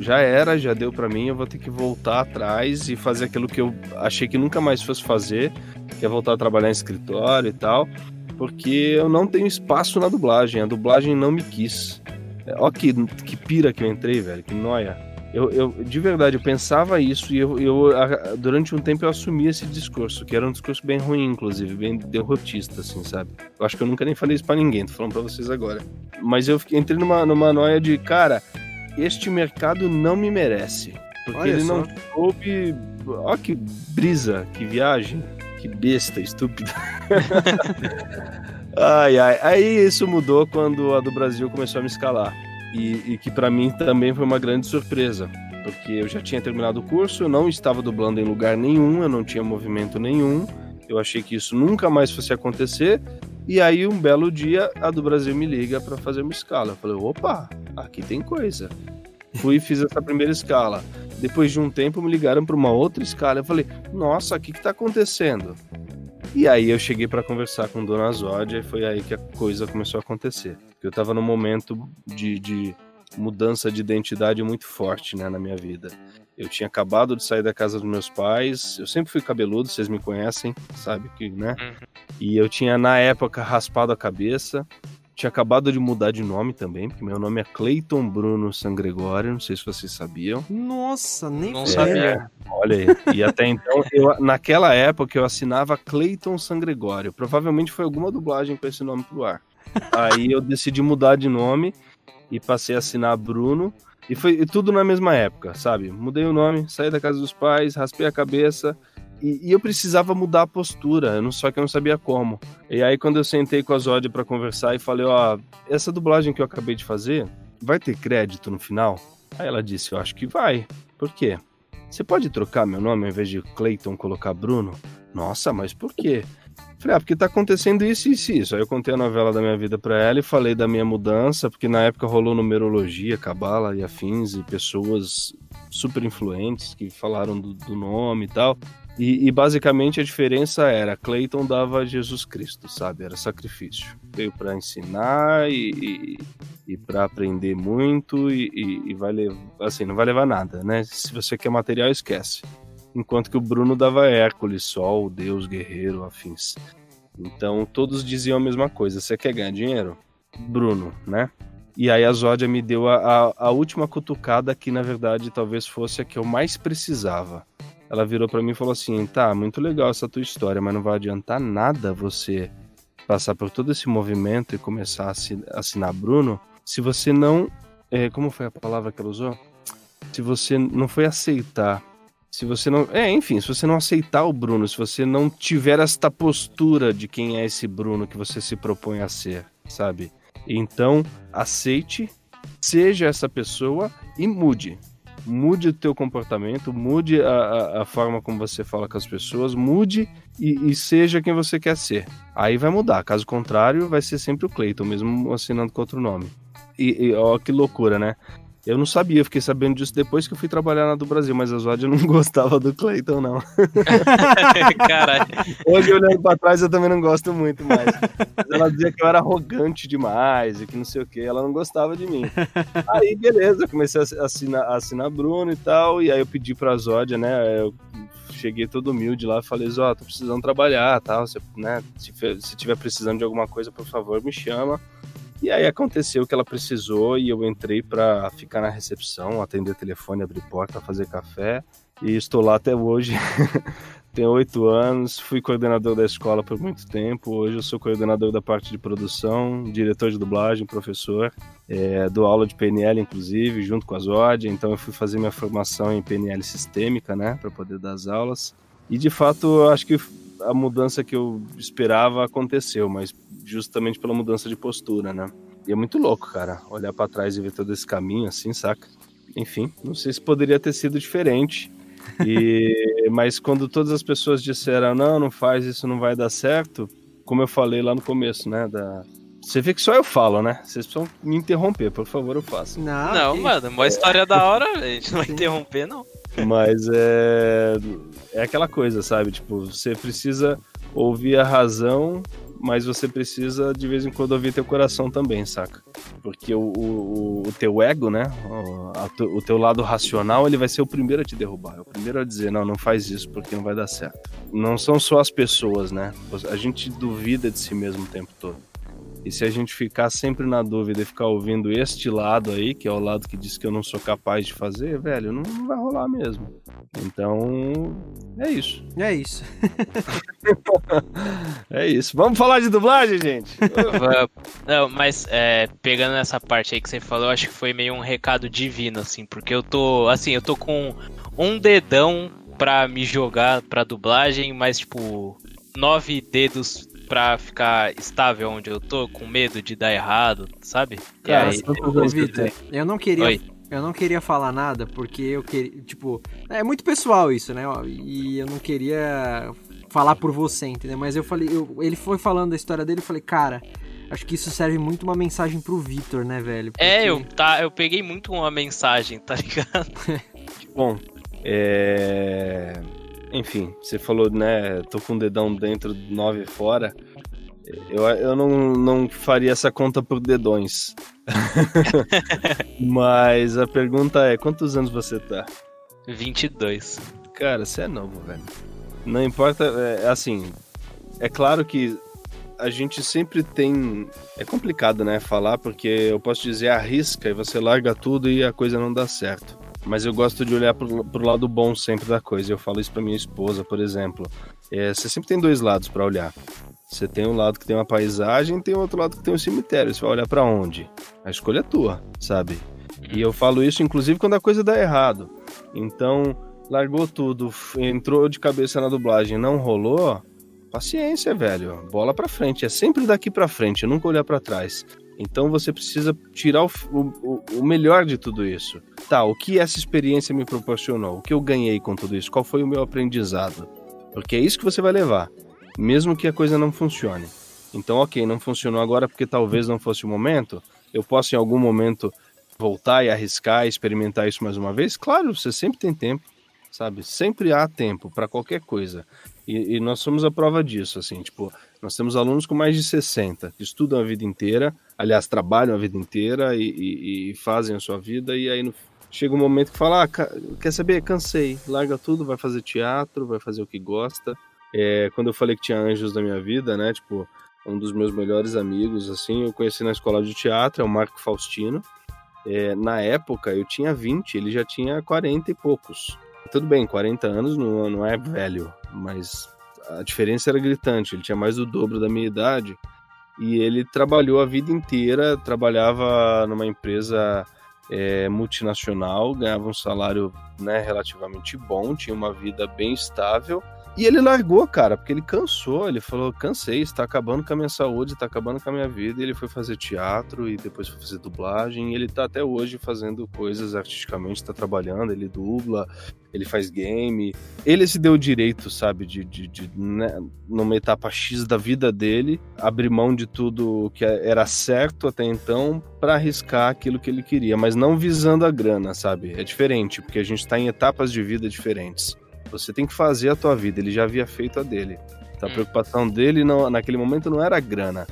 já era, já deu pra mim, eu vou ter que voltar atrás e fazer aquilo que eu achei que nunca mais fosse fazer, que é voltar a trabalhar em escritório e tal, porque eu não tenho espaço na dublagem, a dublagem não me quis. É, Ó que, que pira que eu entrei, velho, que noia. Eu, eu, de verdade, eu pensava isso e eu, eu, a- durante um tempo eu assumi esse discurso, que era um discurso bem ruim, inclusive, bem derrotista, assim, sabe? Eu acho que eu nunca nem falei isso pra ninguém, tô falando pra vocês agora. Mas eu fiquei- entrei numa, numa noia de, cara, este mercado não me merece. Porque Olha ele só. não soube. Ó, que brisa, que viagem, que besta estúpida. <laughs> ai, ai. Aí isso mudou quando a do Brasil começou a me escalar. E, e que pra mim também foi uma grande surpresa. Porque eu já tinha terminado o curso, eu não estava dublando em lugar nenhum, eu não tinha movimento nenhum. Eu achei que isso nunca mais fosse acontecer. E aí, um belo dia, a do Brasil me liga pra fazer uma escala. Eu falei, opa, aqui tem coisa. Fui e fiz essa primeira escala. Depois de um tempo, me ligaram pra uma outra escala. Eu falei, nossa, o que que tá acontecendo? E aí eu cheguei pra conversar com Dona Zódia e foi aí que a coisa começou a acontecer. Porque eu tava num momento de, de mudança de identidade muito forte né, na minha vida. Eu tinha acabado de sair da casa dos meus pais, eu sempre fui cabeludo, vocês me conhecem, sabe que, né? Uhum. E eu tinha na época raspado a cabeça, tinha acabado de mudar de nome também, porque meu nome é Cleiton Bruno Sangregório, não sei se vocês sabiam. Nossa, nem Não sabia. Olha aí. E até então, eu, naquela época, eu assinava Cleiton Sangregório. Provavelmente foi alguma dublagem com esse nome pro ar. Aí eu decidi mudar de nome e passei a assinar Bruno. E foi tudo na mesma época, sabe? Mudei o nome, saí da casa dos pais, raspei a cabeça. E, e eu precisava mudar a postura, eu não, só que eu não sabia como. E aí, quando eu sentei com a Zódia pra conversar e falei: Ó, essa dublagem que eu acabei de fazer, vai ter crédito no final? Aí ela disse: Eu acho que vai. Por quê? Você pode trocar meu nome ao invés de Clayton colocar Bruno? Nossa, mas por quê? Falei, ah, porque tá acontecendo isso e isso, isso. Aí eu contei a novela da minha vida pra ela e falei da minha mudança, porque na época rolou numerologia, cabala e afins, e pessoas super influentes que falaram do, do nome e tal. E, e basicamente a diferença era, Clayton dava Jesus Cristo, sabe? Era sacrifício. Veio pra ensinar e, e, e para aprender muito e, e vai levar, assim, não vai levar nada, né? Se você quer material, esquece enquanto que o Bruno dava Hércules, Sol, Deus, Guerreiro, afins. Então todos diziam a mesma coisa: você quer ganhar dinheiro? Bruno, né? E aí a Zódia me deu a, a, a última cutucada que na verdade talvez fosse a que eu mais precisava. Ela virou para mim e falou assim: tá, muito legal essa tua história, mas não vai adiantar nada você passar por todo esse movimento e começar a assinar Bruno, se você não. É, como foi a palavra que ela usou? Se você não foi aceitar. Se você não. É, enfim, se você não aceitar o Bruno, se você não tiver esta postura de quem é esse Bruno que você se propõe a ser, sabe? Então, aceite, seja essa pessoa e mude mude o teu comportamento, mude a, a, a, forma como você fala com as pessoas, mude e, e, seja quem você quer ser. Aí vai mudar. Caso contrário, vai ser sempre o Clayton, mesmo assinando com outro nome. E, e ó, que loucura, né? Eu não sabia, fiquei sabendo disso depois que eu fui trabalhar na do Brasil, mas a Zod não <laughs> gostava do Clayton, não. <laughs> Caralho. Hoje, olhando pra trás, eu também não gosto muito mais. Mas ela dizia que eu era arrogante demais e que não sei o que, ela não gostava de mim. Aí, beleza, comecei a assinar, a assinar Bruno e tal, e aí eu pedi pra Zódia, né, eu cheguei todo humilde lá e falei, Zó, tô precisando trabalhar, tal, você, né, se, se tiver precisando de alguma coisa, por favor, me chama. E aí aconteceu que ela precisou e eu entrei para ficar na recepção, atender telefone, abrir porta, fazer café. E estou lá até hoje. <laughs> Tenho oito anos, fui coordenador da escola por muito tempo. Hoje eu sou coordenador da parte de produção, diretor de dublagem, professor. É, dou aula de PNL, inclusive, junto com a Zod. Então eu fui fazer minha formação em PNL sistêmica, né, para poder dar as aulas. E de fato, acho que a mudança que eu esperava aconteceu, mas justamente pela mudança de postura, né? E é muito louco, cara, olhar para trás e ver todo esse caminho assim, saca? Enfim, não sei se poderia ter sido diferente. E <laughs> mas quando todas as pessoas disseram não, não faz isso, não vai dar certo, como eu falei lá no começo, né, da você vê que só eu falo, né? Vocês precisam me interromper, por favor, eu faço. Não, não que... mano, uma história da hora, a gente não vai interromper, não. Mas é. É aquela coisa, sabe? Tipo, você precisa ouvir a razão mas você precisa de vez em quando ouvir teu coração também, saca? Porque o, o, o teu ego, né? O, o, teu lado racional, ele vai ser o primeiro a te derrubar. É o primeiro a dizer, não, não faz isso porque não vai dar certo. Não são só as pessoas, né? A gente duvida de si mesmo o tempo todo. E se a gente ficar sempre na dúvida e ficar ouvindo este lado aí, que é o lado que diz que eu não sou capaz de fazer, velho, não, não vai rolar mesmo. Então, é isso. É isso. <laughs> é isso. Vamos falar de dublagem, gente? <laughs> não, mas é, pegando essa parte aí que você falou, acho que foi meio um recado divino, assim, porque eu tô, assim, eu tô com um dedão pra me jogar pra dublagem, mas, tipo, nove dedos pra ficar estável onde eu tô, com medo de dar errado, sabe? E aí, eu, Victor, eu não queria. Oi. Eu não queria falar nada porque eu queria. Tipo, é muito pessoal isso, né? E eu não queria falar por você, entendeu? Mas eu falei, eu, ele foi falando da história dele, eu falei, cara, acho que isso serve muito uma mensagem pro Vitor, né, velho? Porque... É, eu, tá, eu peguei muito uma mensagem, tá ligado? <laughs> Bom, é enfim, você falou, né? Tô com o dedão dentro, nove fora. Eu, eu não, não faria essa conta por dedões. <laughs> Mas a pergunta é: quantos anos você tá? 22. Cara, você é novo, velho. Não importa, é assim. É claro que a gente sempre tem. É complicado, né? Falar, porque eu posso dizer arrisca e você larga tudo e a coisa não dá certo mas eu gosto de olhar pro, lado bom sempre da coisa. Eu falo isso pra minha esposa, por exemplo. É, você sempre tem dois lados para olhar. Você tem um lado que tem uma paisagem tem outro lado que tem um cemitério. Você vai olhar para onde? A escolha é tua, sabe? E eu falo isso inclusive quando a coisa dá errado. Então, largou tudo, entrou de cabeça na dublagem, não rolou, paciência, velho. Bola para frente, é sempre daqui para frente, nunca olhar para trás. Então você precisa tirar o, o, o, melhor de tudo isso. Tá, o que essa experiência me proporcionou? O que eu ganhei com tudo isso? Qual foi o meu aprendizado? Porque é isso que você vai levar, mesmo que a coisa não funcione. Então, ok, não funcionou agora porque talvez não fosse o momento. Eu posso em algum momento voltar e arriscar, experimentar isso mais uma vez? Claro, você sempre tem tempo, sabe? Sempre há tempo para qualquer coisa. E, e, nós somos a prova disso, assim, tipo, nós temos alunos com mais de 60 que estudam a vida inteira, aliás, trabalham a vida inteira e, e, e fazem a sua vida, e aí no, chega um momento que fala, ah, quer saber, cansei, larga tudo, vai fazer teatro, vai fazer o que gosta. É, quando eu falei que tinha anjos na minha vida, né, tipo, um dos meus melhores amigos, assim, eu conheci na escola de teatro, é o Marco Faustino. É, na época eu tinha 20, ele já tinha 40 e poucos. Tudo bem, 40 anos não, não é velho, mas a diferença era gritante. Ele tinha mais do dobro da minha idade. E ele trabalhou a vida inteira, trabalhava numa empresa é, multinacional, ganhava um salário né, relativamente bom, tinha uma vida bem estável e ele largou, cara, porque ele cansou. Ele falou: cansei, está acabando com a minha saúde, está acabando com a minha vida. E ele foi fazer teatro e depois foi fazer dublagem. E ele tá até hoje fazendo coisas artisticamente, está trabalhando. Ele dubla, ele faz game. Ele se deu o direito, sabe, de, de, de né, numa etapa X da vida dele, abrir mão de tudo que era certo até então para arriscar aquilo que ele queria, mas não visando a grana, sabe? É diferente, porque a gente está em etapas de vida diferentes. Você tem que fazer a tua vida. Ele já havia feito a dele. Então, a hum. preocupação dele não, naquele momento não era a grana.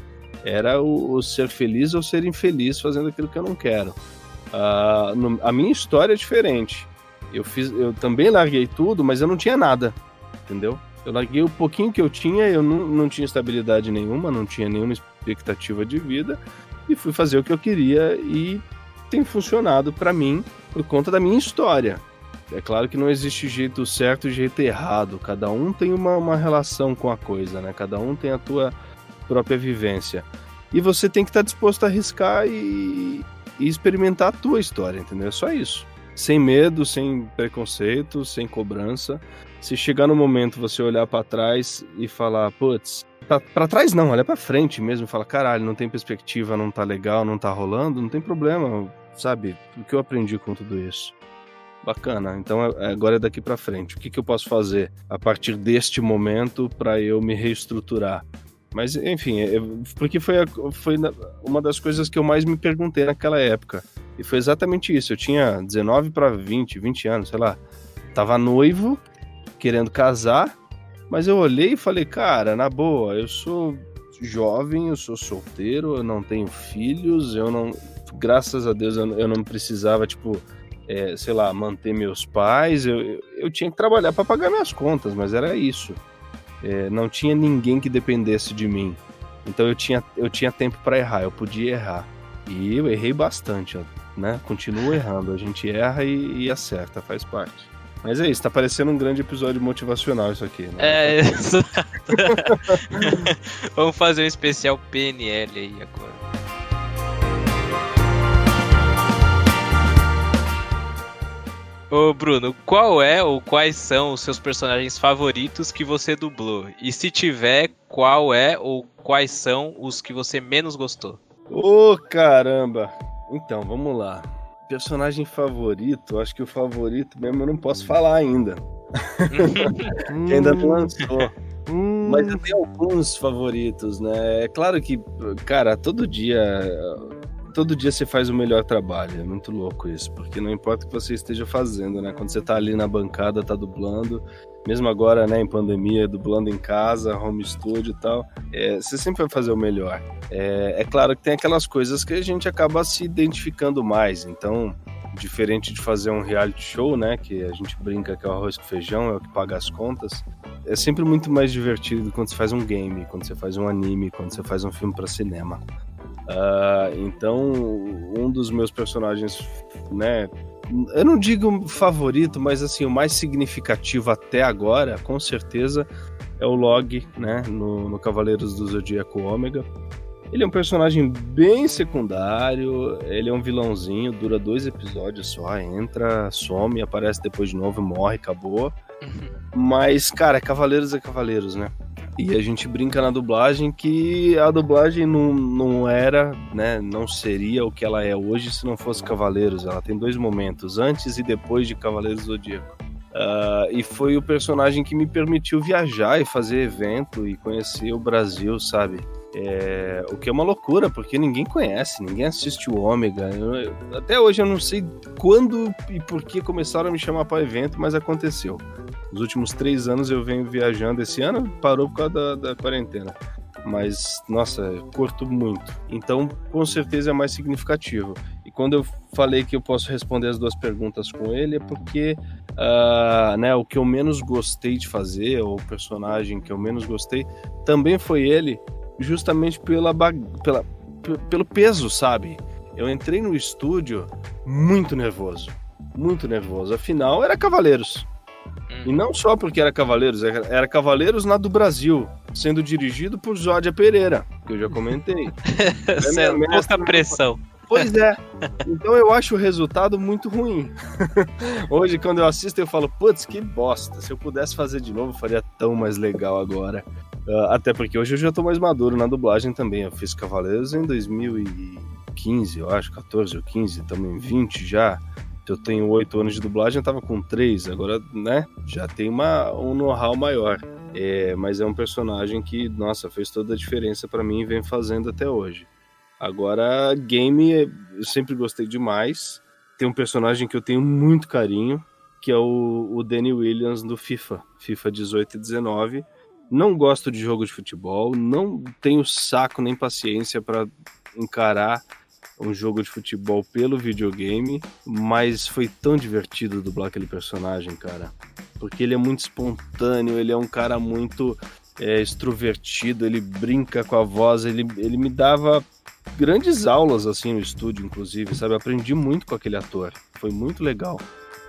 Era o, o, ser feliz ou ser infeliz fazendo aquilo que eu não quero. Uh, no, a minha história é diferente. Eu, fiz, eu também larguei tudo, mas eu não tinha nada. Entendeu? Eu larguei o pouquinho que eu tinha, eu não, não tinha estabilidade nenhuma, não tinha nenhuma expectativa de vida. E fui fazer o que eu queria e tem funcionado para mim por conta da minha história. É claro que não existe jeito certo e jeito errado. Cada um tem uma, uma relação com a coisa, né? Cada um tem a tua própria vivência. E você tem que estar disposto a arriscar e, e experimentar a tua história, entendeu? É só isso. Sem medo, sem preconceito, sem cobrança. Se chegar no momento você olhar para trás e falar, putz, para trás não, olha para frente mesmo, fala, caralho, não tem perspectiva, não tá legal, não tá rolando, não tem problema, sabe? O que eu aprendi com tudo isso? Bacana. Então é, agora é daqui para frente. O que, que eu posso fazer a partir deste momento para eu me reestruturar? Mas, enfim, é, porque foi, foi uma das coisas que eu mais me perguntei naquela época. E foi exatamente isso. Eu tinha 19 para 20, 20 anos, sei lá. Tava noivo, querendo casar, mas eu olhei e falei, cara, na boa, eu sou jovem, eu sou solteiro, eu não tenho filhos, eu não. Graças a Deus eu, eu não precisava, tipo, é, sei lá, manter meus pais, eu, eu, tinha que trabalhar para pagar minhas contas, mas era isso. É, não tinha ninguém que dependesse de mim. Então eu tinha, eu tinha tempo para errar, eu podia errar. E eu errei bastante, né? Continuo errando, a gente erra e, e acerta, faz parte. Mas é isso, tá parecendo um grande episódio motivacional isso aqui. Né? É, <laughs> isso. <laughs> Vamos fazer um especial PNL aí agora. Ô Bruno, qual é ou quais são os seus personagens favoritos que você dublou? E se tiver, qual é ou quais são os que você menos gostou? Ô oh, caramba! Então, vamos lá. Personagem favorito, acho que o favorito mesmo eu não posso falar ainda. <laughs> que ainda não lançou. Mas eu tenho alguns favoritos, né? É claro que, cara, todo dia todo dia você faz o melhor trabalho. É muito louco isso, porque não importa o que você esteja fazendo, né? Quando você tá ali na bancada, tá dublando, mesmo agora, né, em pandemia, dublando em casa, home studio e tal, é, você sempre vai fazer o melhor. É, é claro que tem aquelas coisas que a gente acaba se identificando mais, então diferente de fazer um reality show, né, que a gente brinca que é o arroz com feijão, é o que paga as contas, é sempre muito mais divertido quando você faz um game, quando você faz um anime, quando você faz um filme para cinema. Uh, então, um dos meus personagens, né? Eu não digo favorito, mas assim, o mais significativo até agora, com certeza, é o Log, né? No, no Cavaleiros do Zodíaco Ômega. Ele é um personagem bem secundário, ele é um vilãozinho, dura dois episódios só, entra, some, aparece depois de novo, morre, acabou. Uhum. Mas, cara, Cavaleiros é Cavaleiros, né? E a gente brinca na dublagem que a dublagem não, não era, né, não seria o que ela é hoje se não fosse Cavaleiros. Ela tem dois momentos, antes e depois de Cavaleiros do Zodíaco. Uh, e foi o personagem que me permitiu viajar e fazer evento e conhecer o Brasil, sabe? É, o que é uma loucura, porque ninguém conhece, ninguém assiste o Ômega. Eu, eu, até hoje eu não sei quando e por que começaram a me chamar para evento, mas aconteceu. Nos últimos três anos eu venho viajando. Esse ano parou por causa da, da quarentena. Mas, nossa, curto muito. Então, com certeza é mais significativo. E quando eu falei que eu posso responder as duas perguntas com ele, é porque uh, né, o que eu menos gostei de fazer, ou o personagem que eu menos gostei, também foi ele, justamente pela, pela, pelo peso, sabe? Eu entrei no estúdio muito nervoso. Muito nervoso. Afinal, era Cavaleiros. E não só porque era Cavaleiros, era Cavaleiros na do Brasil. sendo dirigido por Zódia Pereira, que eu já comentei. <laughs> É pouca mestra- pressão. Pois é. <laughs> Então eu acho o resultado muito ruim. <laughs> Hoje, quando eu assisto, eu falo, putz, que bosta. Se eu pudesse fazer de novo, faria tão mais legal agora. Ah, até porque hoje eu já tô mais maduro na dublagem também. Eu fiz Cavaleiros em 2015, eu acho, 14 ou 15, estamos em 20 já. Eu tenho 8 anos de dublagem, eu tava com 3, agora, né, já tem uma, um know-how maior. É, mas é um personagem que, nossa, fez toda a diferença pra mim e vem fazendo até hoje. Agora, game, eu sempre gostei demais. Tem um personagem que eu tenho muito carinho, que é o, o Danny Williams do FIFA, FIFA 18 e 19. Não gosto de jogo de futebol, não tenho saco nem paciência para encarar um jogo de futebol pelo videogame, mas foi tão divertido dublar aquele personagem, cara. Porque ele é muito espontâneo, ele é um cara muito é, extrovertido, ele brinca com a voz, ele, ele me dava grandes aulas assim no estúdio, inclusive, sabe? Eu aprendi muito com aquele ator. Foi muito legal.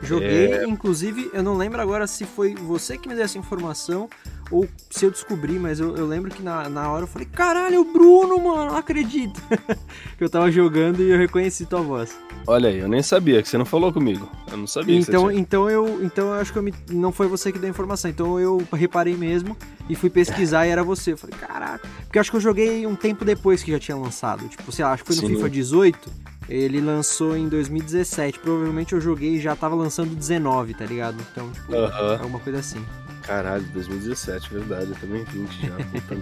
Joguei, É. inclusive, eu não lembro agora se foi você que me deu essa informação ou se eu descobri, mas eu, eu lembro que na, na hora eu falei, caralho, o Bruno, mano, não acredito. <laughs> que eu tava jogando e eu reconheci tua voz. Olha aí, eu nem sabia que você não falou comigo. Eu não sabia Então, tinha... então eu, então eu acho que eu me- não foi você que deu a informação. Então eu reparei mesmo e fui pesquisar e era você. Eu falei, caraca. Porque eu acho que eu joguei um tempo depois que já tinha lançado. Tipo, sei lá, acho que foi no Sim. FIFA 18. Ele lançou em 2017. Provavelmente eu joguei e já tava lançando 19, tá ligado? Então, tipo, Aham. alguma coisa assim. Caralho, 2017, verdade, eu também 20 já.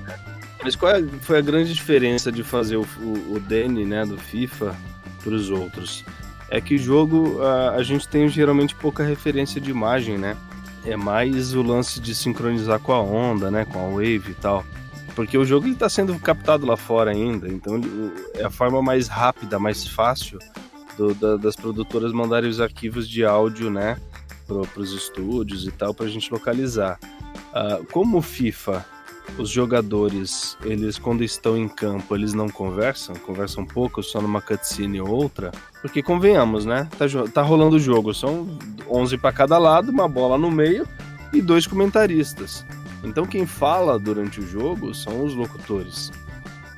<laughs> Mas qual é- foi a grande diferença de fazer o, o, o Danny, né, do FIFA para os outros? É que o jogo a, a gente tem geralmente pouca referência de imagem, né? É mais o lance de sincronizar com a onda, né, com a wave e tal. Porque o jogo está sendo captado lá fora ainda, então ele- é a forma mais rápida, mais fácil do- da- das produtoras mandarem os arquivos de áudio, né, para os estúdios e tal, para a gente localizar. Ah, como FIFA, os jogadores, eles quando estão em campo, eles não conversam, conversam pouco, só numa cutscene ou outra, porque convenhamos, né? Tá, tá rolando o jogo, são 11 para cada lado, uma bola no meio e dois comentaristas. Então quem fala durante o jogo são os locutores.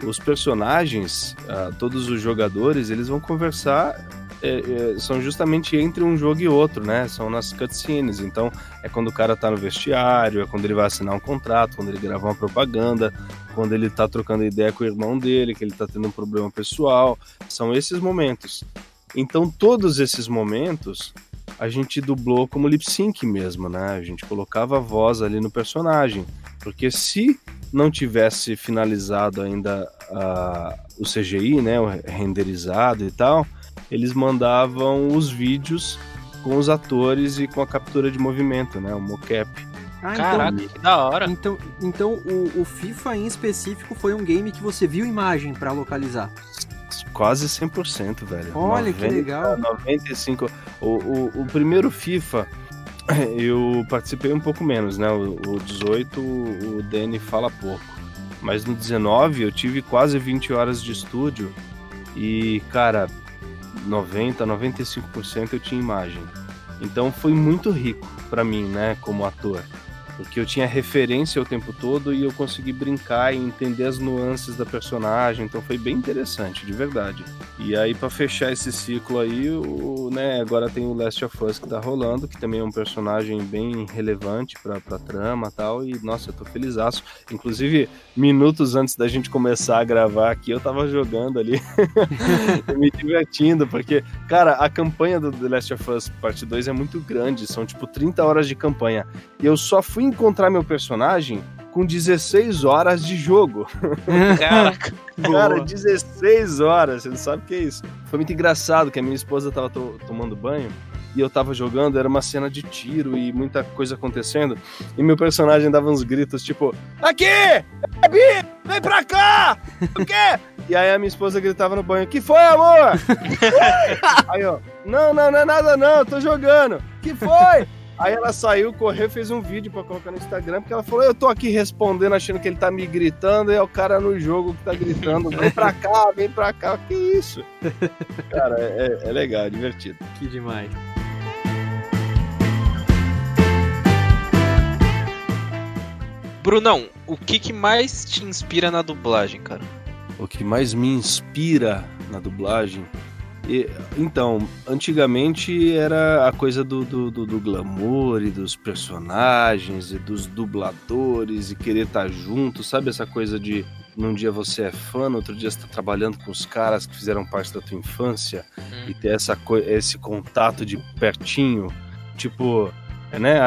Os personagens, ah, todos os jogadores, eles vão conversar é, é, são justamente entre um jogo e outro, né? São nas cutscenes. Então, é quando o cara tá no vestiário, é quando ele vai assinar um contrato, quando ele grava uma propaganda, quando ele tá trocando ideia com o irmão dele, que ele tá tendo um problema pessoal. São esses momentos. Então, todos esses momentos a gente dublou como lip sync mesmo, né? A gente colocava a voz ali no personagem. Porque se não tivesse finalizado ainda ah, o CGI, né? O renderizado e tal, eles mandavam os vídeos com os atores e com a captura de movimento, né? O mocap. Ah, Caraca, que da hora. então, então, então o, o FIFA em específico foi um game que você viu imagem pra localizar. Quase 100%, velho. Olha, que legal. 95. O, o, o primeiro FIFA, <laughs> eu participei um pouco menos, né? O, o 18, o Danny fala pouco. Mas no 19, eu tive quase 20 horas de estúdio. E, cara, 90, 95% eu tinha imagem. Então foi muito rico pra mim, né, como ator. Porque eu tinha referência o tempo todo e eu consegui brincar e entender as nuances da personagem, então foi bem interessante, de verdade. E aí pra fechar esse ciclo aí, o, né, agora tem o Last of Us que tá rolando, que também é um personagem bem relevante pra, pra trama e tal, e nossa, eu tô felizaço. Inclusive, minutos antes da gente começar a gravar aqui, eu tava jogando ali, <laughs> me divertindo, porque, cara, a campanha do The Last of Us Parte 2 é muito grande, são tipo 30 horas de campanha. E eu só fui encontrar meu personagem com 16 horas de jogo. <laughs> Caraca. Cara, Boa. 16 horas, você não sabe o que é isso. Foi muito engraçado que a minha esposa tava to- tomando banho e eu tava jogando, era uma cena de tiro e muita coisa acontecendo. E meu personagem dava uns gritos tipo: Aqui! Bi! Vem pra cá! O quê? E aí a minha esposa gritava no banho: Que foi, amor? <laughs> aí ó, não, não, não é nada não, eu tô jogando. Que foi? Aí ela saiu, correu, fez um vídeo pra colocar no Instagram, porque ela falou: Eu tô aqui respondendo, achando que ele tá me gritando, e é o cara no jogo que tá gritando: Vem pra cá, vem pra cá. Que isso? <laughs> Cara, é, é legal, é divertido. Que demais. Brunão, o que, que mais te inspira na dublagem, cara? O que mais me inspira na dublagem e, então, antigamente era a coisa do, do, do, do, glamour e dos personagens e dos dubladores e querer estar junto, sabe? Essa coisa de num dia você é fã, no outro dia você está trabalhando com os caras que fizeram parte da tua infância hum. e ter essa, esse contato de pertinho, tipo, né?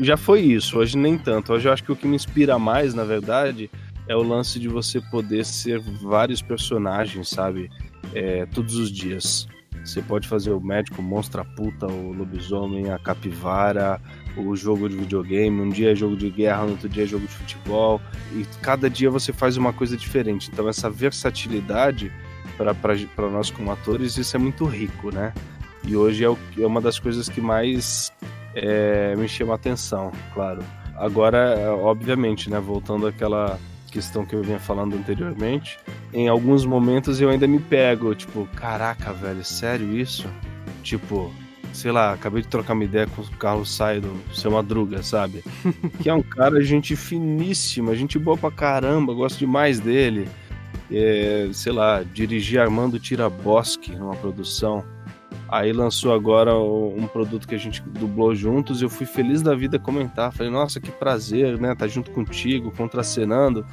Já foi isso, hoje nem tanto. Hoje eu acho que o que me inspira mais, na verdade, é o lance de você poder ser vários personagens, sabe? É, todos os dias. Você pode fazer o médico, monstra puta, o lobisomem, a capivara, o jogo de videogame. Um dia é jogo de guerra, no outro dia é jogo de futebol. E cada dia você faz uma coisa diferente. Então, essa versatilidade para nós como atores, isso é muito rico, né? E hoje é, o, é uma das coisas que mais é, me chama a atenção, claro. Agora, obviamente, né? Voltando àquela questão que eu vinha falando anteriormente, em alguns momentos eu ainda me pego, tipo, caraca, velho, sério isso? Tipo, sei lá, acabei de trocar uma ideia com o Carlos Sai do Seu Madruga, sabe? <laughs> que é um cara, gente finíssima, gente boa pra caramba, gosto demais dele. É, sei lá, dirigir Armando Tiraboschi numa produção. Aí lançou agora um produto que a gente dublou juntos e eu fui feliz da vida comentar. Falei, nossa, que prazer, né? Tá junto contigo, contracenando.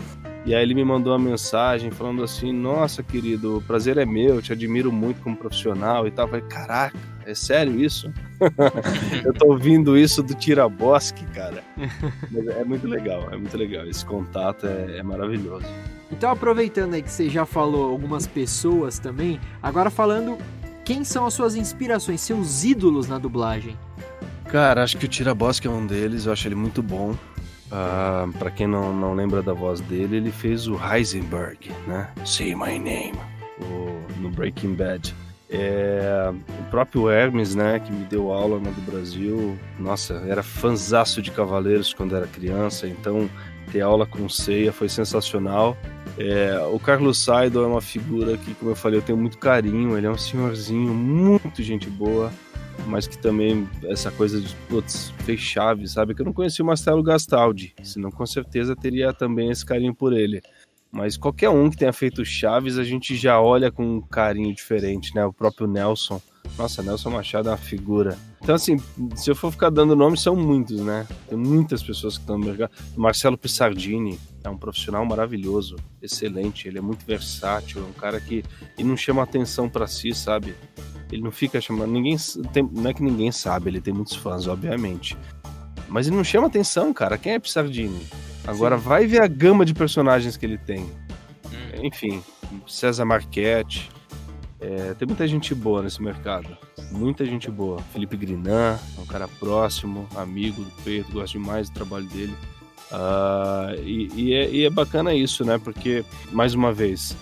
E aí ele me mandou uma mensagem falando assim: Nossa, querido, o prazer é meu, te admiro muito como profissional e tal. Falei, caraca, é sério isso? <laughs> eu tô ouvindo isso do Tirabosque, cara. Mas é muito legal, é muito legal. Esse contato é, é maravilhoso. Então, aproveitando aí que você já falou algumas pessoas também, agora falando quem são as suas inspirações, seus ídolos na dublagem? Cara, acho que o Tirabosque é um deles, eu acho ele muito bom. Uh, ah, para quem não, não lembra da voz dele, ele fez o Heisenberg, né? Say My Name, o, no Breaking Bad. É, o próprio Hermes, né, que me deu aula no do Brasil, nossa, era fanzaço de Cavaleiros quando era criança, então ter aula com Ceia foi sensacional. É, o Carlos Saido é uma figura que, como eu falei, eu tenho muito carinho. Ele é um senhorzinho, muito gente boa, mas que também essa coisa de, putz, fez chave, sabe? Que eu não conheci o Marcelo Gastaldi, senão com certeza teria também esse carinho por ele. Mas qualquer um que tenha feito Chaves, a gente já olha com um carinho diferente, né? O próprio Nelson. Nossa, Nelson Machado é uma figura. Então, assim, se eu for ficar dando nomes, são muitos, né? Tem muitas pessoas que estão no mercado. Marcelo Pissardini é um profissional maravilhoso, excelente. Ele é muito versátil, é um cara que e não chama atenção para si, sabe? Ele não fica chamando. Ninguém. Tem, não é que ninguém sabe, ele tem muitos fãs, obviamente. Mas ele não chama atenção, cara. Quem é Pissardini? Agora Sim. vai ver a gama de personagens que ele tem. Hum. Enfim, César Marchetti. É, tem muita gente boa nesse mercado. Muita gente boa. Felipe Grinan, é um cara próximo, amigo do Pedro, gosto demais do trabalho dele. Uh, e, e, é, e, é, bacana isso, né? Porque, mais uma vez,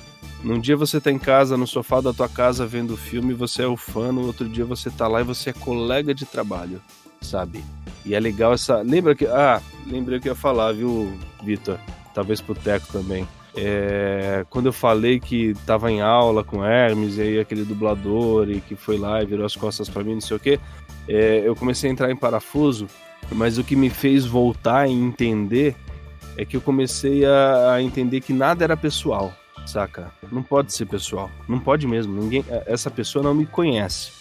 num dia você tá em casa, no sofá da tua casa, vendo o filme, você é o fã, no outro dia você tá lá e você é colega de trabalho, sabe? E é legal essa. Lembra que. Ah, lembrei que eu ia falar, viu, Vitor? Talvez pro Teco também. É, quando eu falei que tava em aula com Hermes, e aí aquele dublador, e que foi lá e virou as costas para mim, não sei o quê, é, eu comecei a entrar em parafuso, mas o que me fez voltar e entender é que eu comecei a, a entender que nada era pessoal, saca? Não pode ser pessoal, não pode mesmo. Ninguém, essa pessoa não me conhece.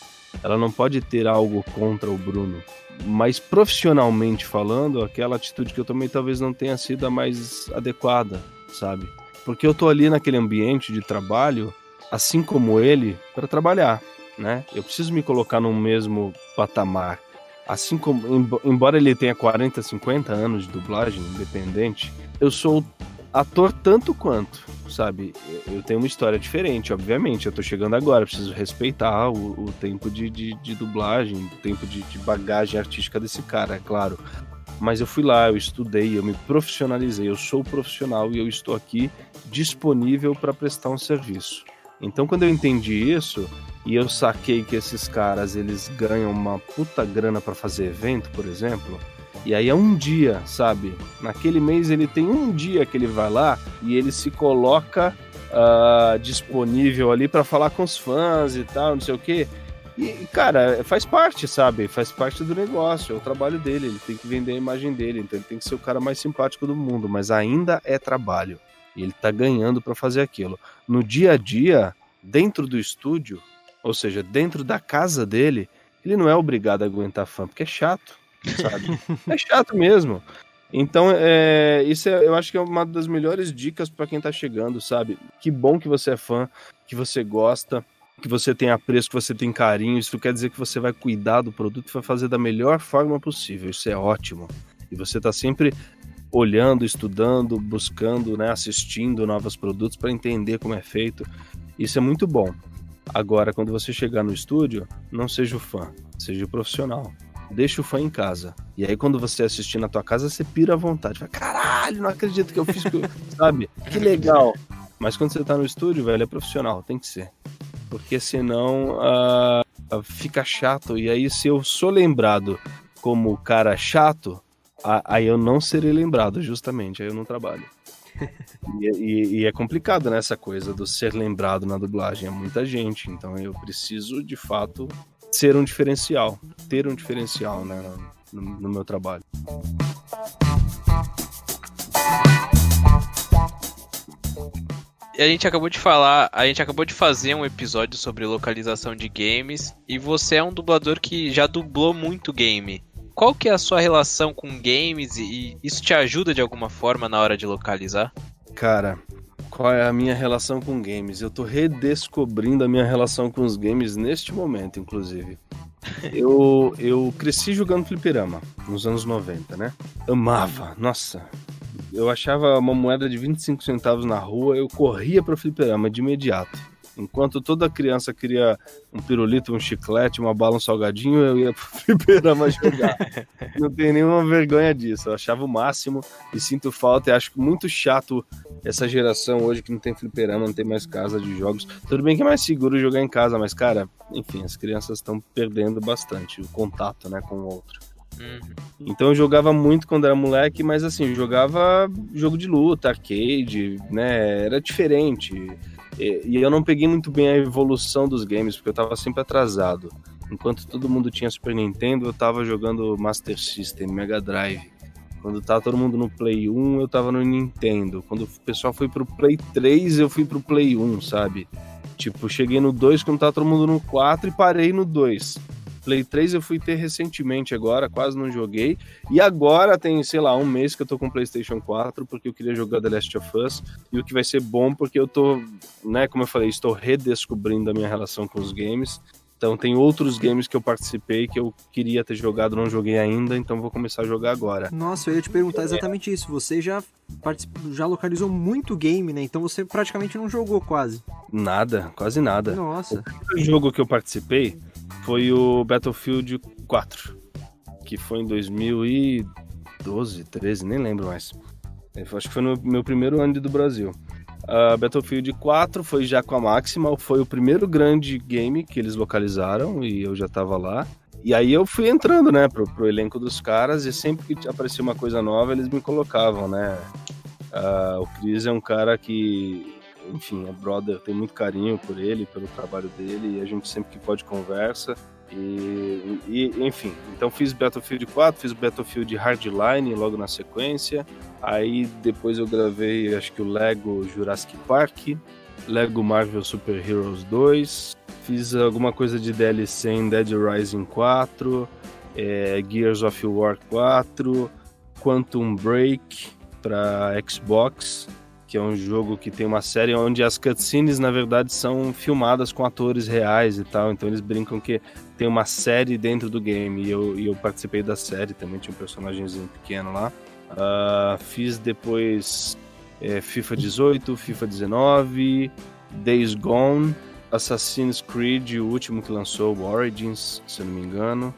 Ela não pode ter algo contra o Bruno mas profissionalmente falando, aquela atitude que eu tomei talvez não tenha sido a mais adequada, sabe? Porque eu tô ali naquele ambiente de trabalho, assim como ele, para trabalhar, né? Eu preciso me colocar no mesmo patamar. Assim como, embora ele tenha 40, 50 anos de dublagem independente, eu sou ator tanto quanto, sabe? Eu tenho uma história diferente, obviamente. Eu tô chegando agora, preciso respeitar o, o tempo de, de, de, dublagem, o tempo de, de bagagem artística desse cara, é claro. Mas eu fui lá, eu estudei, eu me profissionalizei, eu sou profissional e eu estou aqui disponível para prestar um serviço. Então, quando eu entendi isso e eu saquei que esses caras eles ganham uma puta grana para fazer evento, por exemplo, e aí é um dia, sabe? Naquele mês ele tem um dia que ele vai lá e ele se coloca uh, disponível ali para falar com os fãs e tal, não sei o quê. E, cara, faz parte, sabe? Faz parte do negócio, é o trabalho dele, ele tem que vender a imagem dele, então ele tem que ser o cara mais simpático do mundo, mas ainda é trabalho. E ele tá ganhando para fazer aquilo. No dia a dia, dentro do estúdio, ou seja, dentro da casa dele, ele não é obrigado a aguentar fã, porque é chato, sabe? <laughs> é chato mesmo. Então, é, isso é, eu acho que é uma das melhores dicas para quem tá chegando, sabe? Que bom que você é fã, que você gosta, que você tem apreço, que você tem carinho. Isso quer dizer que você vai cuidar do produto e vai fazer da melhor forma possível. Isso é ótimo. E você tá sempre olhando, estudando, buscando, né, assistindo novos produtos para entender como é feito. Isso é muito bom. Agora, quando você chegar no estúdio, não seja o fã, seja o profissional. Deixa o fã em casa. E aí, quando você assistir na tua casa, você pira à vontade. Fala, caralho, não acredito que eu fiz, <laughs> sabe? Que legal. Mas quando você tá no estúdio, velho, é profissional, tem que ser. Porque senão uh, fica chato. E aí, se eu sou lembrado como cara chato, aí eu não serei lembrado, justamente. Aí eu não trabalho. <laughs> E, e, e, é complicado nessa né, coisa do ser lembrado na dublagem. É muita gente, então eu preciso de fato ser um diferencial, ter um diferencial né, no, no meu trabalho. a gente acabou de falar, a gente acabou de fazer um episódio sobre localização de games e você é um dublador que já dublou muito game qual que é a sua relação com games e isso te ajuda de alguma forma na hora de localizar? Cara, qual é a minha relação com games? Eu tô redescobrindo a minha relação com os games neste momento, inclusive. <laughs> Eu, eu cresci jogando fliperama nos anos 90, né? Amava, nossa. Eu achava uma moeda de 25 centavos na rua, eu corria pro fliperama de imediato. Enquanto toda criança queria um pirulito, um chiclete, uma bala, um salgadinho, eu ia <laughs> pro fliperama jogar. <laughs> não tenho nenhuma vergonha disso. Eu achava o máximo e sinto falta e acho muito chato essa geração hoje que não tem fliperama, não tem mais casa de jogos. Tudo bem que é mais seguro jogar em casa, mas, cara, enfim, as crianças estão perdendo bastante o contato, né, com o outro. Uhum. Então eu jogava muito quando era moleque, mas assim, jogava jogo de luta, arcade, né? Era diferente. E, e eu não peguei muito bem a evolução dos games, porque eu tava sempre atrasado. Enquanto todo mundo tinha Super Nintendo, eu tava jogando Master System, Mega Drive. Quando tava todo mundo no Play 1, eu tava no Nintendo. Quando o pessoal foi pro Play 3, eu fui pro Play 1, sabe? Tipo, cheguei no 2 quando tava todo mundo no 4 e parei no 2. Play 3 eu fui ter recentemente agora, quase não joguei. E agora tem, sei lá, um mês que eu tô com PlayStation 4 porque eu queria jogar The Last of Us. E o que vai ser bom porque eu tô, né, como eu falei, estou redescobrindo a minha relação com os games. Então tem outros games que eu participei que eu queria ter jogado, não joguei ainda, então vou começar a jogar agora. Nossa, eu ia te perguntar exatamente isso. Você já já localizou muito game, né? Então você praticamente não jogou quase. Nada, quase nada. Nossa. O jogo que eu participei foi o Battlefield 4, que foi em 2012, 13, nem lembro mais. Acho que foi no meu primeiro ano do Brasil. A Battlefield 4 foi já com a Maximal, foi o primeiro grande game que eles localizaram e eu já tava lá. E aí eu fui entrando, né, pro, pro elenco dos caras e sempre que aparecia uma coisa nova eles me colocavam, né. Uh, o Chris é um cara que enfim, é brother, tem muito carinho por ele, pelo trabalho dele, e a gente sempre que pode conversa. E, e, enfim, então fiz Battlefield 4, fiz Battlefield Hardline logo na sequência. Aí depois eu gravei, acho que o Lego Jurassic Park, Lego Marvel Super Heroes 2, fiz alguma coisa de DLC em Dead Rising 4, é, Gears of War 4, Quantum Break para Xbox que é um jogo que tem uma série onde as cutscenes, na verdade, são filmadas com atores reais e tal. Então eles brincam que tem uma série dentro do game. E eu, e eu participei da série também, tinha um personagemzinho pequeno lá. Uh, fiz depois é, FIFA 18, FIFA 19, Days Gone, Assassin's Creed, o último que lançou, o Origins, se eu não me engano.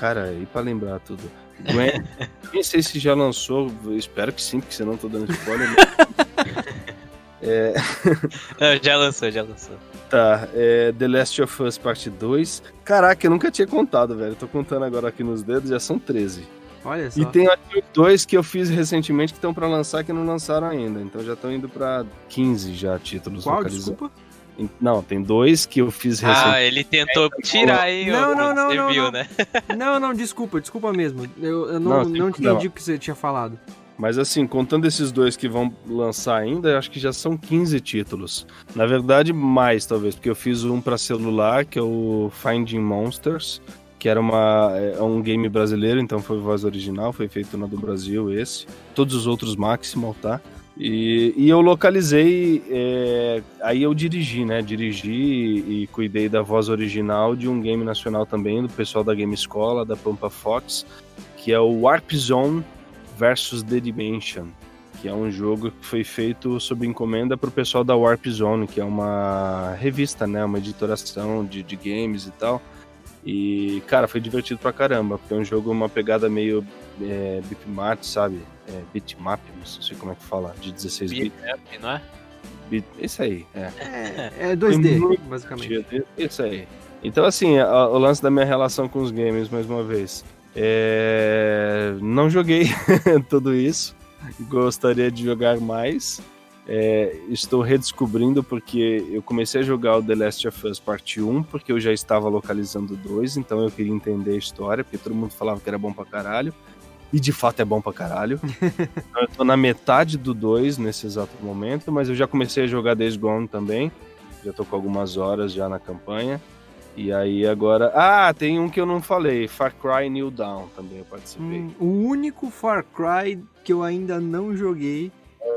Cara, e pra lembrar tudo. Gwen, <laughs> nem sei se já lançou, espero que sim, porque senão não tô dando spoiler. <laughs> <laughs> é... Não, já lançou, já lançou. Tá, é The Last of Us Parte 2. Caraca, eu nunca tinha contado, velho. Tô contando agora aqui nos dedos, já são 13. Olha só. E tem aqui dois que eu fiz recentemente que estão para lançar que não lançaram ainda. Então já estão indo para 15 já títulos Qual, desculpa? Não, tem dois que eu fiz recentemente. Ah, ele tentou tirar aí, Não, não, não, você não, viu, não. né? Não, não, desculpa, desculpa mesmo. Eu, eu não, Não, não, entendi o que você tinha falado. Mas assim, contando esses dois que vão lançar ainda, acho que já são 15 títulos. Na verdade, mais talvez, porque eu fiz um para celular, que é o Finding Monsters, que era uma, é um game brasileiro, então foi voz original, foi feito na do Brasil esse. Todos os outros Maximal, tá? E, e eu localizei, é, aí eu dirigi, né? Dirigi e cuidei da voz original de um game nacional também, do pessoal da Game Escola, da Pampa Fox, que é o Warp Zone versus The Dimension, que é um jogo que foi feito sob encomenda para o pessoal da Warp Zone, que é uma revista, né? Uma editoração de, de games e tal. E, cara, foi divertido pra caramba, porque é um jogo, uma pegada meio é, bitmap, sabe? É, bitmap, não sei como é que fala, de 16 bits. Beat, não é? Bit, isso aí, é. É, é 2D, muito basicamente. Isso aí. Então, assim, a- o lance da minha relação com os games, mais uma vez. É, Não joguei <laughs> tudo isso. Gostaria de jogar mais. É, estou redescobrindo porque eu comecei a jogar o The Last of Us Parte 1 porque eu já estava localizando o 2, então eu queria entender a história, porque todo mundo falava que era bom pra caralho. E de fato é bom pra caralho. então <laughs> eu tô na metade do 2 nesse exato momento, mas eu já comecei a jogar Days Gone também. Já tô com algumas horas já na campanha. E aí agora. Ah, tem um que eu não falei: Far Cry New Dawn também eu participei. Hum, o único Far Cry que eu ainda não joguei.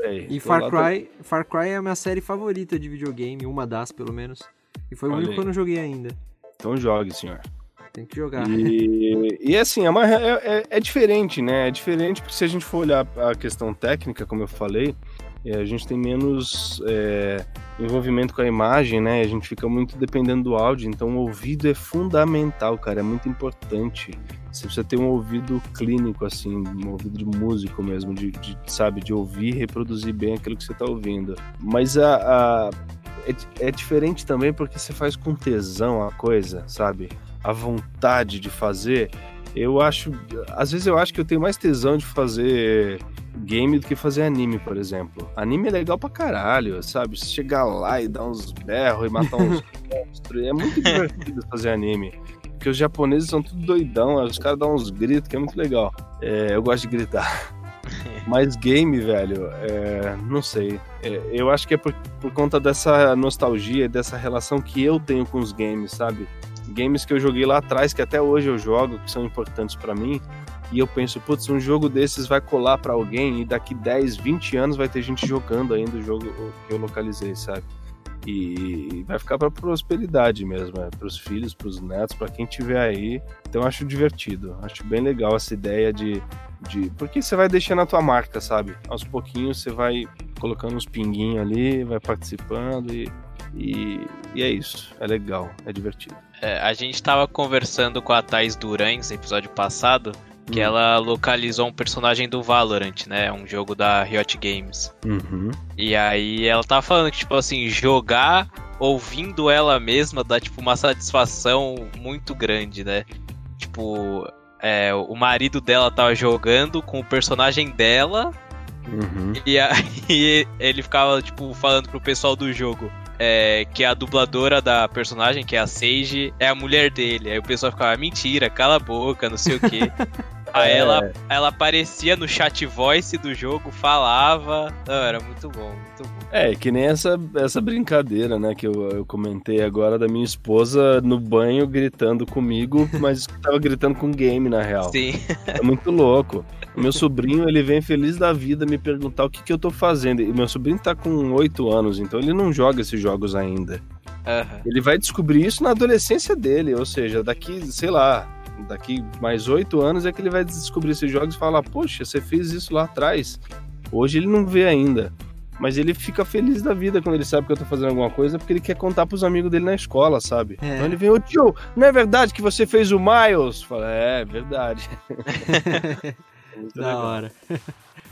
Aí, E Far Cry, Far Cry é a minha série favorita de videogame, uma das pelo menos. E foi o único que eu não joguei ainda. Então jogue, senhor. Tem que jogar. E, e assim, é, uma, é, é- é diferente, né? É diferente porque se a gente for olhar a questão técnica, como eu falei, é, a gente tem menos é, envolvimento com a imagem, né? A gente fica muito dependendo do áudio, então o ouvido é fundamental, cara, é muito importante. Você precisa ter um ouvido clínico, assim, um ouvido de músico mesmo, de, de, sabe, de ouvir e reproduzir bem aquilo que você tá ouvindo. Mas a, a- é, é diferente também porque você faz com tesão a coisa, sabe? A vontade de fazer. Eu acho. Às vezes eu acho que eu tenho mais tesão de fazer game do que fazer anime, por exemplo. Anime é legal pra caralho, sabe? Você chegar lá e dar uns berros e matar uns <laughs> monstros. É muito divertido fazer anime. Porque os japoneses são tudo doidão, os caras dão uns gritos, que é muito legal. É, eu gosto de gritar. <laughs> Mas game, velho, é, não sei. É, eu acho que é por, por conta dessa nostalgia, dessa relação que eu tenho com os games, sabe? Games que eu joguei lá atrás, que até hoje eu jogo, que são importantes pra mim. E eu penso, putz, um jogo desses vai colar pra alguém e daqui 10, 20 anos vai ter gente jogando ainda o jogo que eu localizei, sabe? E vai ficar pra prosperidade mesmo, é, pros filhos, pros netos, pra quem tiver aí. Então acho divertido, acho bem legal essa ideia de, de. Porque você vai deixando a tua marca, sabe? Aos pouquinhos você vai colocando uns pinguinhos ali, vai participando e, e, e é isso. É legal, é divertido. É, a gente tava conversando com a Thais Durães no episódio passado, que Hum. ela localizou um personagem do Valorant, né? Um jogo da Riot Games. Uhum. E aí ela tava falando que, tipo assim, jogar ouvindo ela mesma dá, tipo, uma satisfação muito grande, né? Tipo, é, o marido dela tava jogando com o personagem dela Uhum. e aí <laughs> ele ficava, tipo, falando pro pessoal do jogo é, que a dubladora da personagem, que é a Sage, é a mulher dele. Aí o pessoal ficava, mentira, cala a boca, não sei o quê. <laughs> Aí É. ela, ela aparecia no chat voice do jogo, falava. Não, era muito bom, muito bom. É, que nem essa, essa brincadeira, né, que eu, eu comentei agora da minha esposa no banho gritando comigo, <laughs> mas tava gritando com game, na real. Sim. É muito louco. O meu sobrinho, ele vem feliz da vida me perguntar o que, que eu tô fazendo. E meu sobrinho tá com 8 anos, então ele não joga esses jogos ainda. Aham. Ele vai descobrir isso na adolescência dele, ou seja, daqui, sei lá, daqui mais 8 anos é que ele vai descobrir esses jogos e falar, poxa, você fez isso lá atrás. Hoje ele não vê ainda. Mas ele fica feliz da vida quando ele sabe que eu tô fazendo alguma coisa, porque ele quer contar pros amigos dele na escola, sabe? É. Então ele vem, ô tio, não é verdade que você fez o Miles? Fala, é, verdade. <laughs> Muito da legal. hora.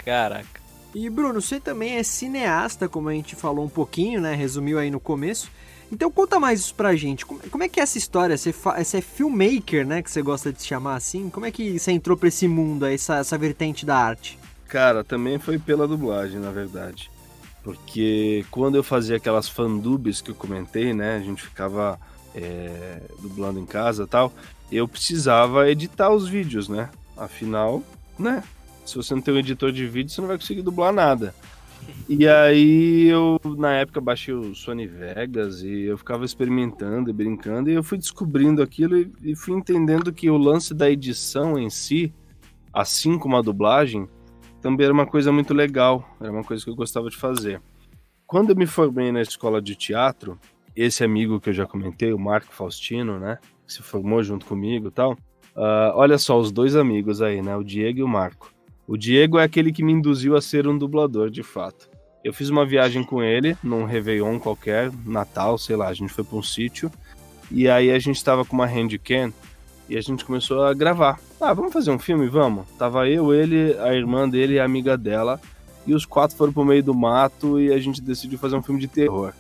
Caraca. E Bruno, você também é cineasta, como a gente falou um pouquinho, né? Resumiu aí no começo. Então conta mais isso pra gente. Como, é que é essa história? Você, fa- você é filmmaker, né? Que você gosta de se chamar assim. Como é que você entrou pra esse mundo, essa, essa vertente da arte? Cara, também foi pela dublagem, na verdade. Porque quando eu fazia aquelas fandubes que eu comentei, né? A gente ficava é, dublando em casa tal. Eu precisava editar os vídeos, né? Afinal, né? Se você não tem um editor de vídeo, você não vai conseguir dublar nada. <laughs> E aí eu, na época, baixei o Sony Vegas e eu ficava experimentando e brincando, e eu fui descobrindo aquilo e, e fui entendendo que o lance da edição em si, assim como a dublagem, também era uma coisa muito legal, era uma coisa que eu gostava de fazer. Quando eu me formei na escola de teatro, esse amigo que eu já comentei, o Marco Faustino, né, que se formou junto comigo e tal, uh, olha só, os dois amigos aí, né, o Diego e o Marco. O Diego é aquele que me induziu a ser um dublador, de fato. Eu fiz uma viagem com ele, num Réveillon qualquer, Natal, sei lá, a gente foi para um sítio, e aí a gente tava com uma handcam e a gente começou a gravar. Ah, vamos fazer um filme? Vamos. Tava eu, ele, a irmã dele e a amiga dela, e os quatro foram pro meio do mato e a gente decidiu fazer um filme de terror.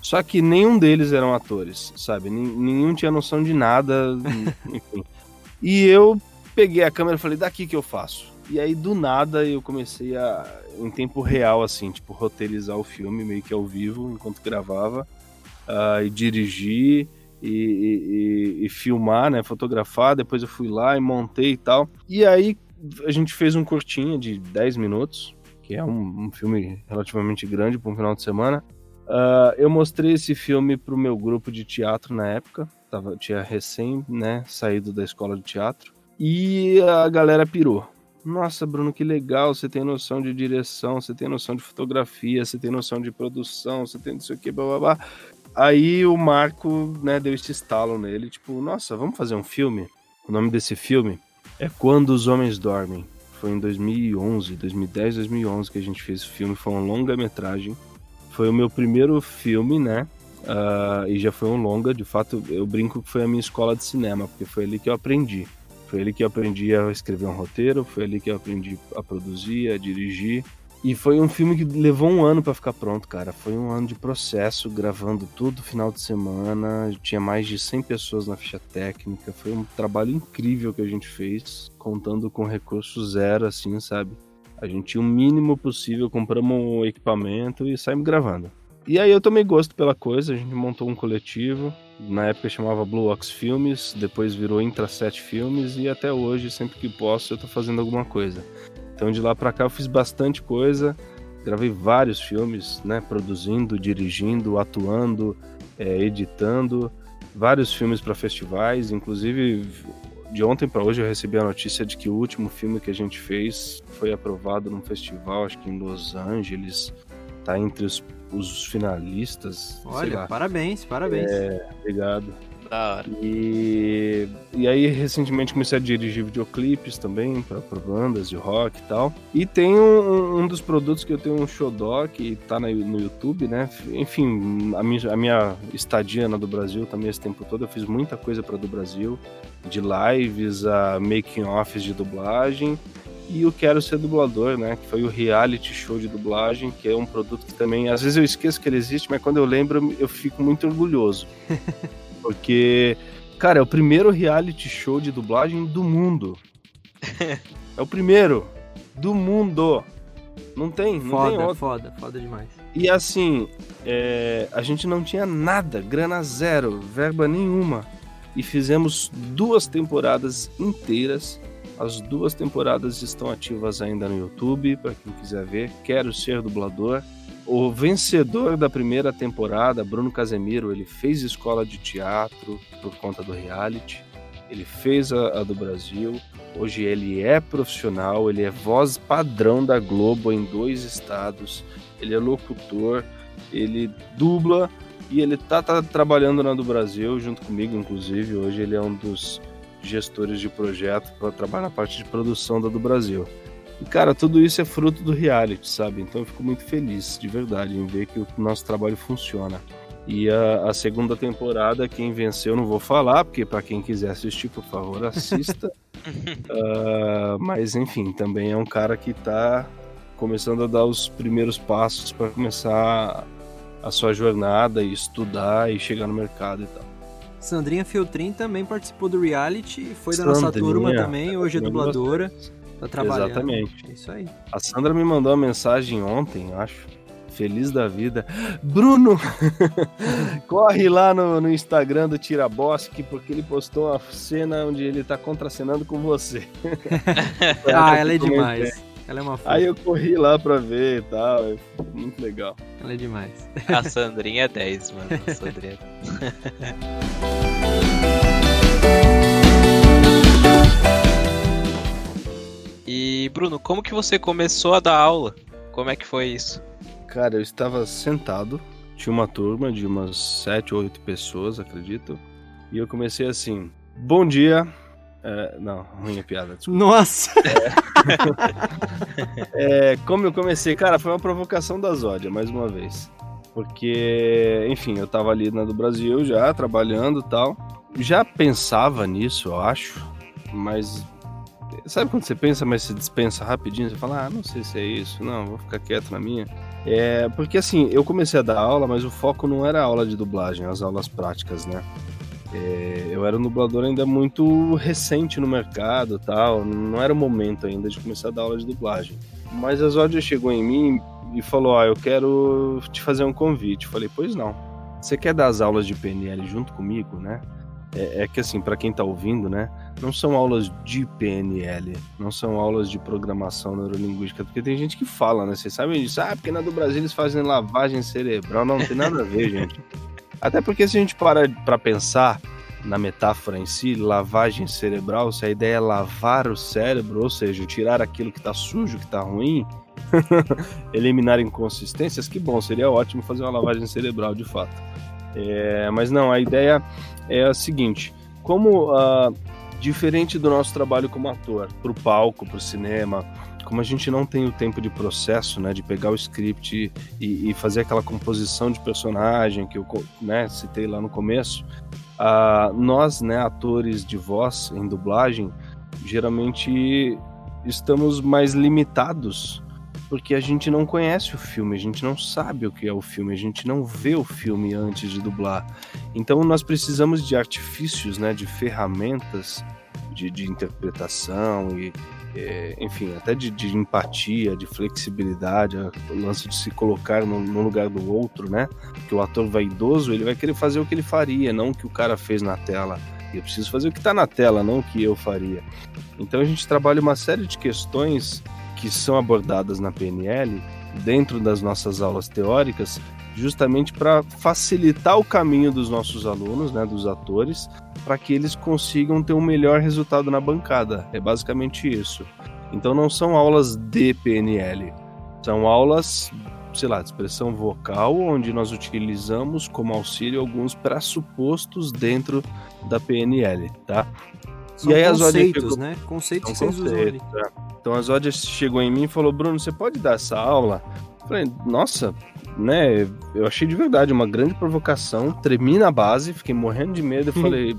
Só que nenhum deles eram atores, sabe? Nenhum tinha noção de nada, <laughs> enfim. E eu peguei a câmera e falei, daqui que eu faço. E aí, do nada, eu comecei a, em tempo real, assim, tipo, roteirizar o filme meio que ao vivo, enquanto gravava, uh, e dirigir, e, e, e, filmar, né, fotografar, depois eu fui lá e montei e tal. E aí, a gente fez um curtinho de 10 minutos, que é um, um filme relativamente grande para um final de semana. Uh, eu mostrei esse filme pro meu grupo de teatro na época, tava, tinha recém, né, saído da escola de teatro, e a galera pirou nossa, Bruno, que legal, você tem noção de direção, você tem noção de fotografia, você tem noção de produção, você tem não sei o que, blá blá blá. Aí o Marco, né, deu esse estalo nele, tipo, nossa, vamos fazer um filme? O nome desse filme é Quando os Homens Dormem. Foi em 2011, 2010, 2011 que a gente fez esse filme, foi uma longa-metragem. Foi o meu primeiro filme, né? Uh, e já foi um longa, de fato, eu brinco que foi a minha escola de cinema, porque foi ali que eu aprendi. Foi ali que eu aprendi a escrever um roteiro, foi ali que eu aprendi a produzir, a dirigir. E foi um filme que levou um ano para ficar pronto, cara. Foi um ano de processo, gravando tudo final de semana. Tinha mais de 100 pessoas na ficha técnica. Foi um trabalho incrível que a gente fez, contando com recurso zero, assim, sabe? A gente tinha o mínimo possível, compramos um equipamento e saímos gravando. E aí eu tomei gosto pela coisa, a gente montou um coletivo, na época chamava Blue Ox Filmes, depois virou Intraset Filmes e até hoje, sempre que posso, eu tô fazendo alguma coisa. Então de lá para cá eu fiz bastante coisa, gravei vários filmes, né, produzindo, dirigindo, atuando, é, editando, vários filmes para festivais, inclusive de ontem para hoje eu recebi a notícia de que o último filme que a gente fez foi aprovado num festival, acho que em Los Angeles, tá entre os os finalistas. Olha, parabéns, parabéns. É, obrigado. Da hora. E, e aí, recentemente, comecei a dirigir videoclipes também para bandas de rock e tal. E tem um, um, dos produtos que eu tenho um xodó que tá no YouTube, né? Enfim, a minha, a minha estadia na do Brasil também esse tempo todo, eu fiz muita coisa para do Brasil, de lives a making-offs de dublagem e o Quero Ser Dublador, né? Que foi o reality show de dublagem, que é um produto que também, às vezes eu esqueço que ele existe, mas quando eu lembro eu fico muito orgulhoso. <laughs> Porque, cara, é o primeiro reality show de dublagem do mundo. <laughs> é o primeiro do mundo. Não tem, não foda, tem outro. Foda, foda demais. E assim, é, a gente não tinha nada, grana zero, verba nenhuma. E fizemos duas temporadas inteiras as duas temporadas estão ativas ainda no YouTube, para quem quiser ver. Quero ser dublador. O vencedor da primeira temporada, Bruno Casemiro, ele fez escola de teatro por conta do reality. Ele fez a, a do Brasil. Hoje ele é profissional, ele é voz padrão da Globo em dois estados. Ele é locutor, ele dubla e ele tá, tá trabalhando na do Brasil junto comigo, inclusive. Hoje ele é um dos gestores de projeto para trabalhar na parte de produção da do Brasil. E, cara, tudo isso é fruto do reality, sabe? Então eu fico muito feliz, de verdade, em ver que o nosso trabalho funciona. E a, a segunda temporada, quem venceu, não vou falar, porque para quem quiser assistir, por favor, assista. uh, <laughs> mas, enfim, também é um cara que está começando a dar os primeiros passos para começar a sua jornada e estudar e chegar no mercado e tal. Sandrinha Filtrin também participou do reality, foi da nossa turma também, hoje é dubladora. Tá trabalhando. Exatamente. É isso aí. A Sandra me mandou uma mensagem ontem, acho, feliz da vida. Bruno, <laughs> corre lá no, no Instagram do Tira Bosque, porque ele postou uma cena onde ele tá contracenando com você. <laughs> ah, ela é demais. Ela é uma fofa. Aí eu corri lá pra ver e tal. É muito legal. Ela é demais. <laughs> A Sandrinha é 10, mano. A Sandrinha. <laughs> e Bruno, como que você começou a dar aula? Como é que foi isso? Cara, eu estava sentado, tinha uma turma de umas sete ou oito pessoas, acredito, e eu comecei assim: Bom dia. É, não, ruim a piada. Desculpa. Nossa! <laughs> É, como eu comecei, cara, foi uma provocação da Zódia, mais uma vez. Porque, enfim, eu tava ali na do Brasil já, trabalhando e tal. Já pensava nisso, eu acho, mas Sabe quando você pensa, mas se dispensa rapidinho? Você fala, ah, não sei se é isso, não, vou ficar quieto na minha. É, porque assim, eu comecei a dar aula, mas o foco não era a aula de dublagem, as aulas práticas, né? É, eu era um dublador ainda muito recente no mercado tal, não era o momento ainda de começar a dar aula de dublagem. Mas a Zódia chegou em mim e falou: Ah, eu quero te fazer um convite. Eu falei: Pois não. Você quer dar as aulas de PNL junto comigo, né? É, é que assim, para quem tá ouvindo, né? Não são aulas de PNL, não são aulas de programação neurolinguística, porque tem gente que fala, né? Vocês sabem disso, ah, porque na do Brasil eles fazem lavagem cerebral. Não, não tem nada a ver, <laughs> gente. Até porque se a gente para para pensar na metáfora em si, lavagem cerebral, se a ideia é lavar o cérebro, ou seja, tirar aquilo que está sujo, que está ruim, <laughs> eliminar inconsistências, que bom, seria ótimo fazer uma lavagem cerebral de fato. É, mas não, a ideia é a seguinte: como uh, diferente do nosso trabalho como ator, para o palco, para o cinema, como a gente não tem o tempo de processo, né, de pegar o script e, e fazer aquela composição de personagem que eu né, citei lá no começo, uh, nós, né, atores de voz em dublagem, geralmente estamos mais limitados porque a gente não conhece o filme, a gente não sabe o que é o filme, a gente não vê o filme antes de dublar. Então nós precisamos de artifícios, né, de ferramentas de, de interpretação e é, enfim, até de, de, empatia, de flexibilidade, o lance de se colocar no, no, lugar do outro, né? Que o ator vaidoso, ele vai querer fazer o que ele faria, não o que o cara fez na tela. Eu preciso fazer o que está na tela, não o que eu faria. Então a gente trabalha uma série de questões que são abordadas na PNL dentro das nossas aulas teóricas, justamente para facilitar o caminho dos nossos alunos, né, dos atores, para que eles consigam ter um melhor resultado na bancada. É basicamente isso. Então não são aulas de PNL, são aulas, sei lá, de expressão vocal, onde nós utilizamos como auxílio alguns pressupostos dentro da PNL, tá? São e aí conceitos, pegou... né? Conceitos que vocês conceitos, é. Então a Zódia chegou em mim e falou: Bruno, você pode dar essa aula? Falei, nossa, né? Eu achei de verdade uma grande provocação, tremi na base, fiquei morrendo de medo. Eu falei,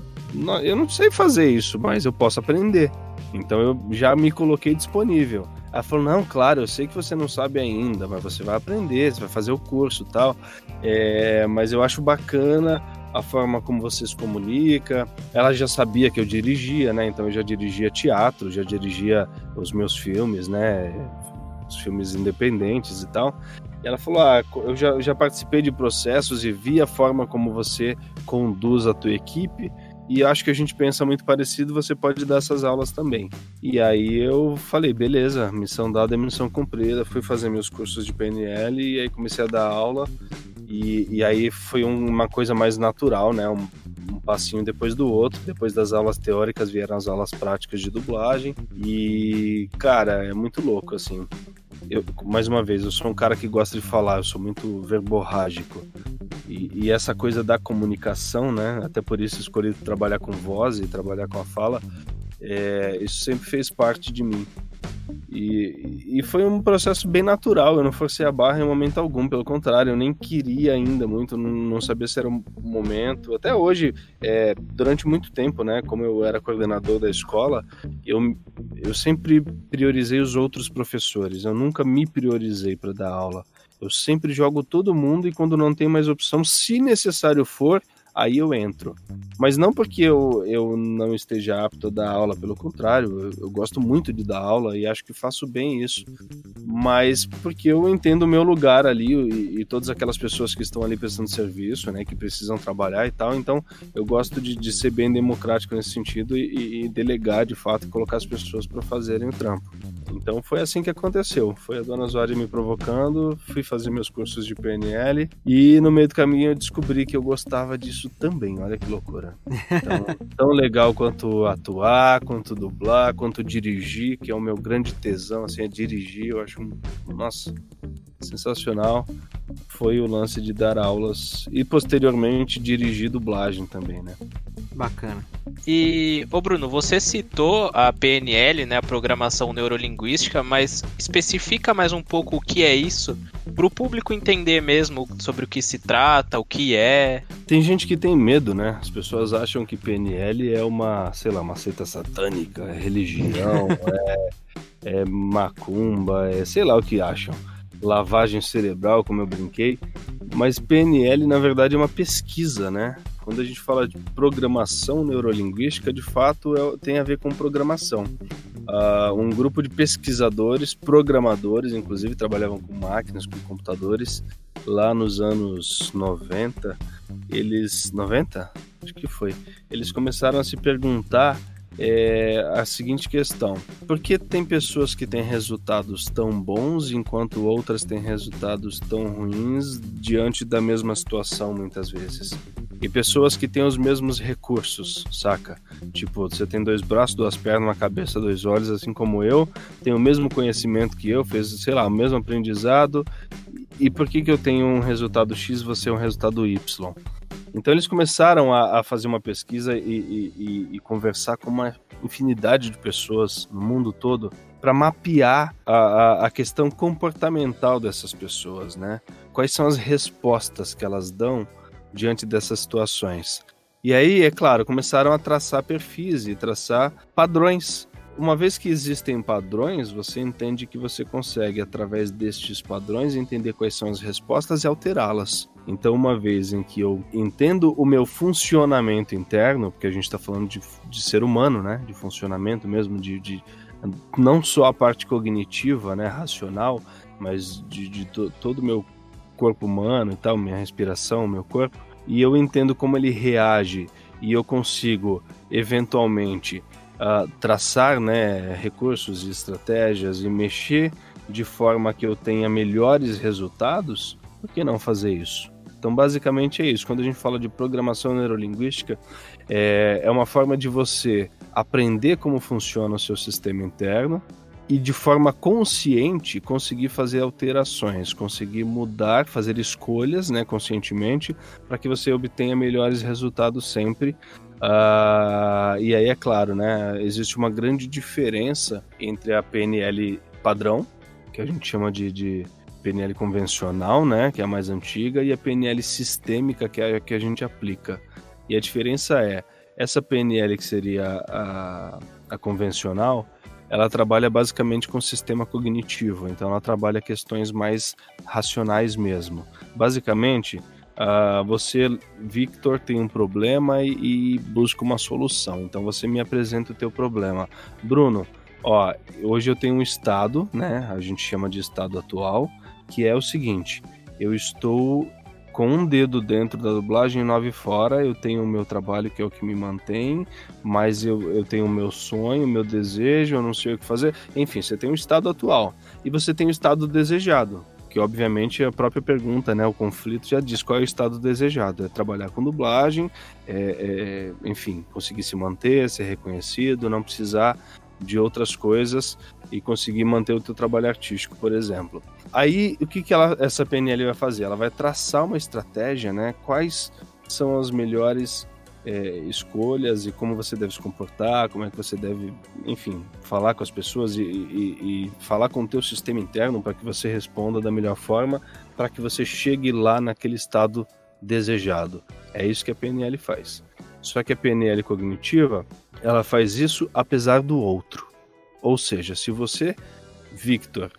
eu não sei fazer isso, mas eu posso aprender. Então eu já me coloquei disponível. Ela falou: Não, claro, eu sei que você não sabe ainda, mas você vai aprender, você vai fazer o curso tal. É, mas eu acho bacana a forma como você se comunica. Ela já sabia que eu dirigia, né? Então eu já dirigia teatro, já dirigia os meus filmes, né? Os filmes independentes e tal. E ela falou: Ah, eu já, eu já participei de processos e vi a forma como você conduz a tua equipe. E acho que a gente pensa muito parecido, você pode dar essas aulas também. E aí eu falei, beleza, missão dada é missão cumprida. Fui fazer meus cursos de PNL e aí comecei a dar aula. E, e aí foi uma coisa mais natural, né? Um, um passinho depois do outro. Depois das aulas teóricas vieram as aulas práticas de dublagem. E, cara, é muito louco, assim eu, mais uma vez, eu sou um cara que gosta de falar, eu sou muito verborrágico. E, e, essa coisa da comunicação, né? Até por isso escolhi trabalhar com voz e trabalhar com a fala. É, isso sempre fez parte de mim. E, e foi um processo bem natural, eu não forcei a barra em momento algum, pelo contrário, eu nem queria ainda muito, não, não sabia se era o um momento. Até hoje, é, durante muito tempo, né, como eu era coordenador da escola, eu, eu sempre priorizei os outros professores, eu nunca me priorizei para dar aula. Eu sempre jogo todo mundo e quando não tem mais opção, se necessário for, aí eu entro. Mas não porque eu, eu não esteja apto a dar aula, pelo contrário, eu, eu gosto muito de dar aula e acho que faço bem isso. Mas porque eu entendo o meu lugar ali e, e todas aquelas pessoas que estão ali prestando serviço, né, que precisam trabalhar e tal. Então eu gosto de, de ser bem democrático nesse sentido e, e delegar de fato e colocar as pessoas para fazerem o trampo. Então foi assim que aconteceu. Foi a dona Zória me provocando, fui fazer meus cursos de PNL e no meio do caminho eu descobri que eu gostava disso também. Olha que loucura. Então, <laughs> tão legal quanto atuar, quanto dublar, quanto dirigir, que é o meu grande tesão, assim, é dirigir. Eu acho, nossa, sensacional. Foi o lance de dar aulas e posteriormente dirigir dublagem também, né? Bacana. E, ô Bruno, você citou a PNL, né, a programação neurolinguística, mas especifica mais um pouco o que é isso, para o público entender mesmo sobre o que se trata, o que é. Tem gente que tem medo, né? As pessoas acham que PNL é uma, sei lá, uma seita satânica, é religião, <laughs> é, é macumba, é sei lá o que acham. Lavagem cerebral, como eu brinquei. Mas PNL, na verdade, é uma pesquisa, né? Quando a gente fala de programação neurolinguística, de fato é, tem a ver com programação. Uh, um grupo de pesquisadores, programadores, inclusive trabalhavam com máquinas, com computadores, lá nos anos 90, eles. 90? Acho que foi. Eles começaram a se perguntar é a seguinte questão: por que tem pessoas que têm resultados tão bons enquanto outras têm resultados tão ruins diante da mesma situação muitas vezes? E pessoas que têm os mesmos recursos, saca? Tipo, você tem dois braços, duas pernas, uma cabeça, dois olhos, assim como eu, tem o mesmo conhecimento que eu, fez, sei lá, o mesmo aprendizado. E por que, que eu tenho um resultado X e você um resultado Y? Então eles começaram a, a fazer uma pesquisa e, e, e, conversar com uma infinidade de pessoas no mundo todo para mapear a, a, a, questão comportamental dessas pessoas, né? Quais são as respostas que elas dão diante dessas situações? E aí, é claro, começaram a traçar perfis e traçar padrões. Uma vez que existem padrões, você entende que você consegue, através destes padrões, entender quais são as respostas e alterá-las. Então, uma vez em que eu entendo o meu funcionamento interno, porque a gente está falando de, de, ser humano, né? De funcionamento mesmo, de, de, não só a parte cognitiva, né? Racional, mas de, de to, todo o meu corpo humano e tal, minha respiração, meu corpo, e eu entendo como ele reage e eu consigo eventualmente uh, traçar, né? Recursos e estratégias e mexer de forma que eu tenha melhores resultados. Por que não fazer isso? Então, basicamente é isso. Quando a gente fala de programação neurolinguística, é, é uma forma de você aprender como funciona o seu sistema interno e de forma consciente conseguir fazer alterações, conseguir mudar, fazer escolhas, né, conscientemente, para que você obtenha melhores resultados sempre. Uh, e aí é claro, né, existe uma grande diferença entre a PNL padrão, que a gente chama de, de PNL convencional, né, que é a mais antiga, e a PNL sistêmica, que é a que a gente aplica. E a diferença é, essa PNL que seria a, a convencional, ela trabalha basicamente com o sistema cognitivo, então ela trabalha questões mais racionais mesmo. Basicamente, uh, você, Victor, tem um problema e, e busca uma solução. Então você me apresenta o teu problema. Bruno, ó, hoje eu tenho um estado, né? A gente chama de estado atual, que é o seguinte: eu estou com um dedo dentro da dublagem e nove fora, eu tenho o meu trabalho que é o que me mantém, mas eu, eu tenho o meu sonho, o meu desejo, eu não sei o que fazer. Enfim, você tem o estado atual e você tem o estado desejado, que obviamente a própria pergunta, né, o conflito já diz qual é o estado desejado, é trabalhar com dublagem, é, é, enfim, conseguir se manter, ser reconhecido, não precisar de outras coisas e conseguir manter o teu trabalho artístico, por exemplo. Aí, o que, que ela, essa PNL vai fazer? Ela vai traçar uma estratégia, né? Quais são as melhores é, escolhas e como você deve se comportar, como é que você deve, enfim, falar com as pessoas e, e, e falar com o teu sistema interno para que você responda da melhor forma, para que você chegue lá naquele estado desejado. É isso que a PNL faz. Só que a PNL cognitiva, ela faz isso apesar do outro. Ou seja, se você, Victor,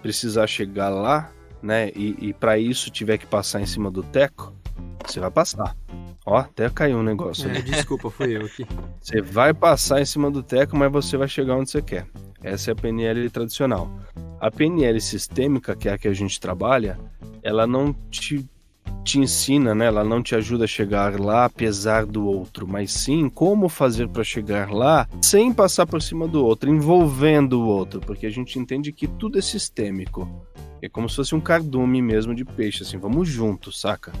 precisar chegar lá, né, e, e para isso tiver que passar em cima do teco, você vai passar. Ó, até caiu um negócio É, ali. desculpa, fui eu aqui. <laughs> Você vai passar em cima do teco, mas você vai chegar onde você quer. Essa é a PNL tradicional. A PNL sistêmica, que é a que a gente trabalha, ela não te, te ensina, né? Ela não te ajuda a chegar lá apesar do outro, mas sim como fazer para chegar lá sem passar por cima do outro, envolvendo o outro, porque a gente entende que tudo é sistêmico. É como se fosse um cardume mesmo de peixe, assim, vamos juntos, saca?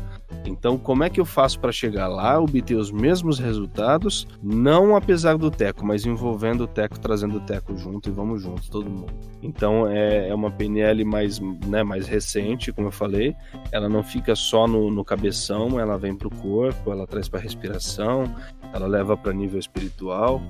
Então, como é que eu faço para chegar lá, obter os mesmos resultados, não apesar do teco, mas envolvendo o teco, trazendo o teco junto e vamos juntos, todo mundo. Então, é, é uma PNL mais, né, mais recente, como eu falei. Ela não fica só no, no cabeção, ela vem para o corpo, ela traz para respiração, ela leva para nível espiritual.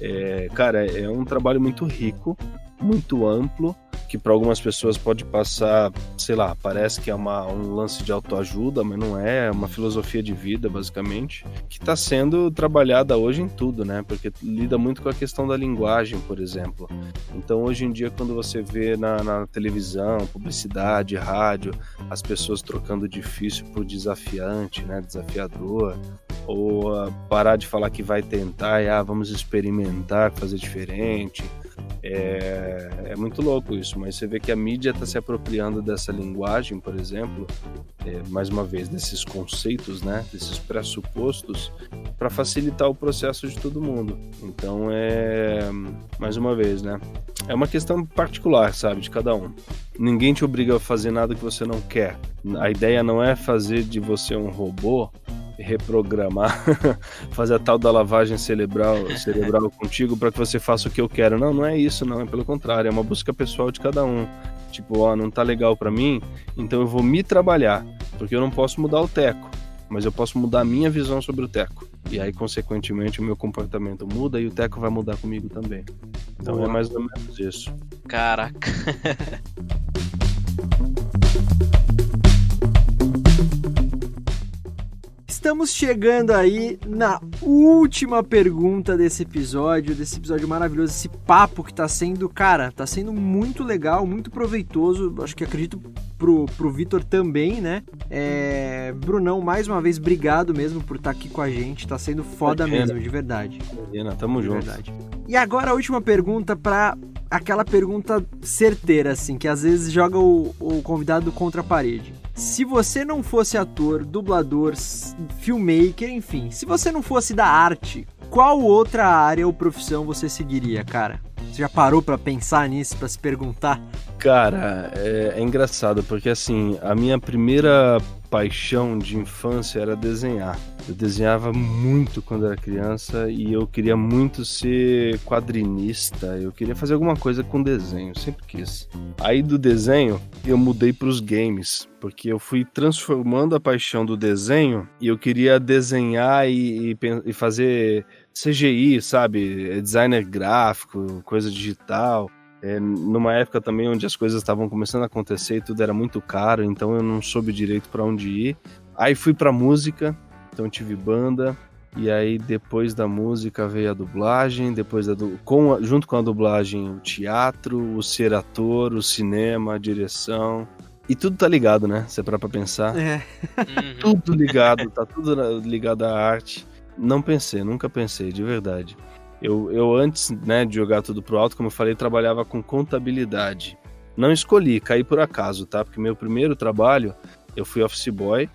É, cara, é um trabalho muito rico, muito amplo que para algumas pessoas pode passar, sei lá, parece que é uma, um lance de autoajuda, mas não é, é uma filosofia de vida, basicamente, que está sendo trabalhada hoje em tudo, né? Porque lida muito com a questão da linguagem, por exemplo. Então, hoje em dia, quando você vê na, na televisão, publicidade, rádio, as pessoas trocando difícil por desafiante, né? Desafiador, ou uh, parar de falar que vai tentar e ah, vamos experimentar, fazer diferente. É, é, muito louco isso, mas você vê que a mídia está se apropriando dessa linguagem, por exemplo, é, mais uma vez, desses conceitos, né, desses pressupostos, para facilitar o processo de todo mundo. Então, é, mais uma vez, né, é uma questão particular, sabe, de cada um. Ninguém te obriga a fazer nada que você não quer. A ideia não é fazer de você um robô reprogramar, <laughs> fazer a tal da lavagem cerebral, cerebral contigo para que você faça o que eu quero. Não, não é isso, não, é pelo contrário, é uma busca pessoal de cada um. Tipo, ó, não tá legal para mim, então eu vou me trabalhar, porque eu não posso mudar o teco, mas eu posso mudar a minha visão sobre o teco. E aí, consequentemente, o meu comportamento muda e o teco vai mudar comigo também. Então Boa. é mais ou menos isso. Caraca. <laughs> Estamos chegando aí na última pergunta desse episódio, desse episódio maravilhoso, esse papo que tá sendo, cara, tá sendo muito legal, muito proveitoso. Acho que acredito pro, pro Vitor também, né? É... Brunão, mais uma vez, obrigado mesmo por estar tá aqui com a gente. Tá sendo foda Imagina. mesmo, de verdade. Imagina, tamo de junto. Verdade. E agora a última pergunta pra aquela pergunta certeira, assim, que às vezes joga o, o convidado contra a parede. Se você não fosse ator, dublador, filmmaker, enfim, se você não fosse da arte, qual outra área ou profissão você seguiria, cara? Você já parou para pensar nisso, para se perguntar? Cara, é, é, engraçado porque assim, a minha primeira paixão de infância era desenhar. Eu desenhava muito quando era criança e eu queria muito ser quadrinista. Eu queria fazer alguma coisa com desenho, sempre quis. Aí do desenho eu mudei para os games, porque eu fui transformando a paixão do desenho e eu queria desenhar e, e, e fazer CGI, sabe? Designer gráfico, coisa digital. É, numa época também onde as coisas estavam começando a acontecer e tudo era muito caro, então eu não soube direito para onde ir. Aí fui para música, então tive banda, e aí depois da música veio a dublagem, depois da du... com a... junto com a dublagem o teatro, o ser ator, o cinema, a direção. E tudo tá ligado, né? Você para pra pensar. É. tudo ligado, tá tudo ligado à arte. Não pensei, nunca pensei, de verdade. Eu, eu antes né, de jogar tudo pro alto, como eu falei, trabalhava com contabilidade. Não escolhi, caí por acaso, tá? Porque meu primeiro trabalho, eu fui office boy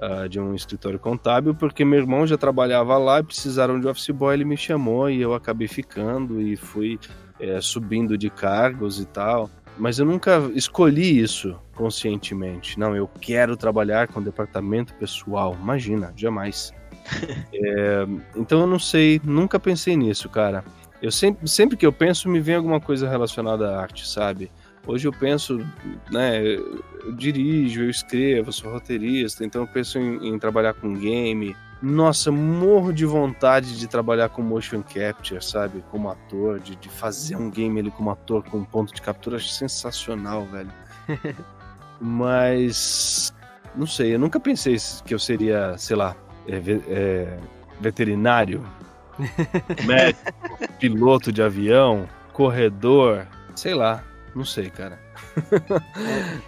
uh, de um escritório contábil, porque meu irmão já trabalhava lá e precisaram de office boy, ele me chamou e eu acabei ficando e fui é, subindo de cargos e tal. Mas eu nunca escolhi isso conscientemente. Não, eu quero trabalhar com departamento pessoal. Imagina, jamais. É, então eu não sei, nunca pensei nisso, cara. Eu sempre, sempre que eu penso, me vem alguma coisa relacionada à arte, sabe? Hoje eu penso, né, eu dirijo, eu escrevo, sou roteirista, então eu penso em, em trabalhar com game. Nossa, morro de vontade de trabalhar com motion capture, sabe? Como ator, de, de fazer um game ali como ator, com ponto de captura, acho sensacional, velho. <laughs> Mas, não sei, eu nunca pensei que eu seria, sei lá, é, é, veterinário, <laughs> médico, piloto de avião, corredor, sei lá, não sei, cara. <laughs>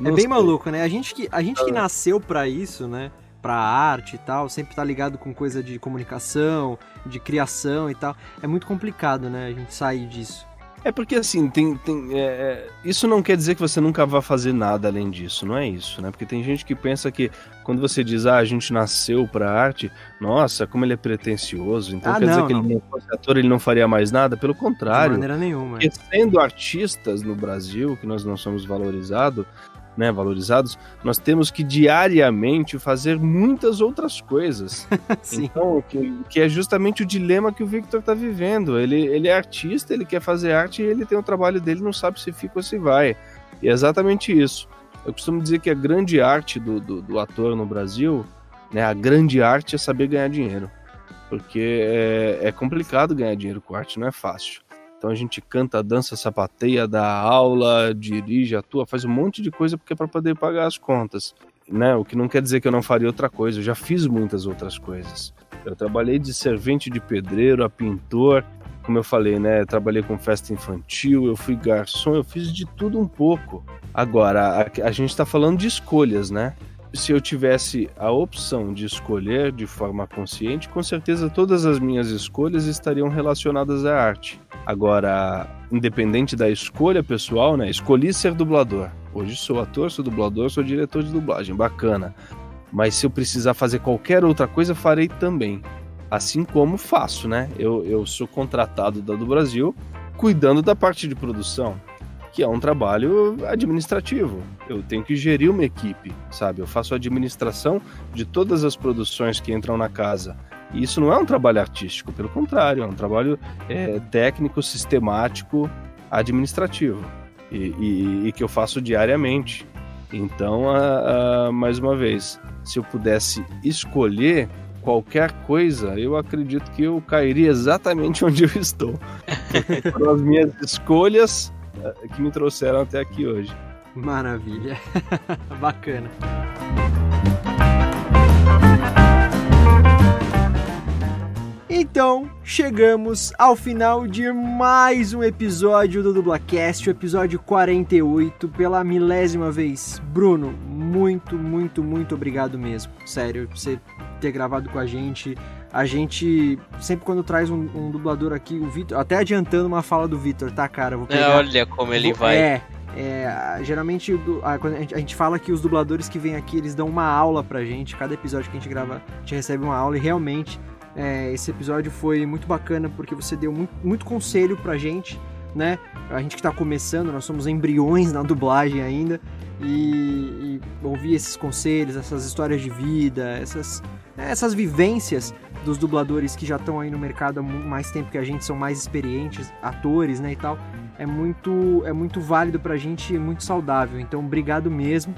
É, é bem sei. maluco, né? A gente que, a gente que nasceu para isso, né? pra arte e tal, sempre tá ligado com coisa de comunicação, de criação e tal. É muito complicado, né, a gente sair disso. É porque assim, tem, tem é, é, isso não quer dizer que você nunca vai fazer nada além disso, não é isso, né? Porque tem gente que pensa que quando você diz, ah, a gente nasceu pra arte, nossa, como ele é pretencioso, então Ah, quer dizer não, que não. ele não fosse ator, ele não faria mais nada? Pelo De contrário, maneira nenhuma. porque sendo artistas no Brasil, que nós não somos valorizados, né, valorizados, nós temos que diariamente fazer muitas outras coisas. <laughs> Sim. Então, que, que é justamente o dilema que o Victor tá vivendo. Ele, ele é artista, ele quer fazer arte e ele tem o trabalho dele, não sabe se fica ou se vai. E é exatamente isso. Eu costumo dizer que a grande arte do, do, do ator no Brasil, né, a grande arte é saber ganhar dinheiro. Porque é, é complicado ganhar dinheiro com arte, não é fácil. Então a gente canta, dança, sapateia, dá aula, dirige, atua, faz um monte de coisa porque é para poder pagar as contas. Né? O que não quer dizer que eu não faria outra coisa, eu já fiz muitas outras coisas. Eu trabalhei de servente de pedreiro a pintor, como eu falei, né? Trabalhei com festa infantil, eu fui garçom, eu fiz de tudo um pouco. Agora, a, a gente está falando de escolhas, né? Se eu tivesse a opção de escolher de forma consciente, com certeza todas as minhas escolhas estariam relacionadas à arte. Agora, independente da escolha pessoal, né? Escolhi ser dublador. Hoje sou ator, sou dublador, sou diretor de dublagem, bacana. Mas se eu precisar fazer qualquer outra coisa, farei também. Assim como faço, né? Eu, eu sou contratado da do Brasil, cuidando da parte de produção, que é um trabalho administrativo. Eu tenho que gerir uma equipe, sabe? Eu faço a administração de todas as produções que entram na casa. E isso não é um trabalho artístico, pelo contrário, é um trabalho é, técnico, sistemático, administrativo. E, e- e que eu faço diariamente. Então, mais uma vez, se eu pudesse escolher qualquer coisa, eu acredito que eu cairia exatamente <laughs> onde eu estou. Foram as minhas escolhas eh, que me trouxeram até aqui hoje. Maravilha. <laughs> Bacana. Então, chegamos ao final de mais um episódio do Dublacast, o episódio 48, pela milésima vez. Bruno, muito, muito, muito obrigado mesmo. Sério, você ter gravado com a gente. A gente, sempre quando traz um, um dublador aqui, o Vitor, até adiantando uma fala do Vitor, tá, cara? Vou É, pegar, olha como ele Vou- vai. É, é, geralmente a, a gente fala que os dubladores que vêm aqui, eles dão uma aula pra gente. Cada episódio que a gente grava, a gente recebe uma aula e realmente é, esse episódio foi muito bacana porque você deu muito, muito conselho pra gente, né? A gente que tá começando, nós somos embriões na dublagem ainda e, e ouvir esses conselhos, essas histórias de vida, essas, essas vivências dos dubladores que já estão aí no mercado há mais tempo que a gente, são mais experientes, atores, né, e tal é muito é muito válido pra gente e muito saudável. Então, obrigado mesmo.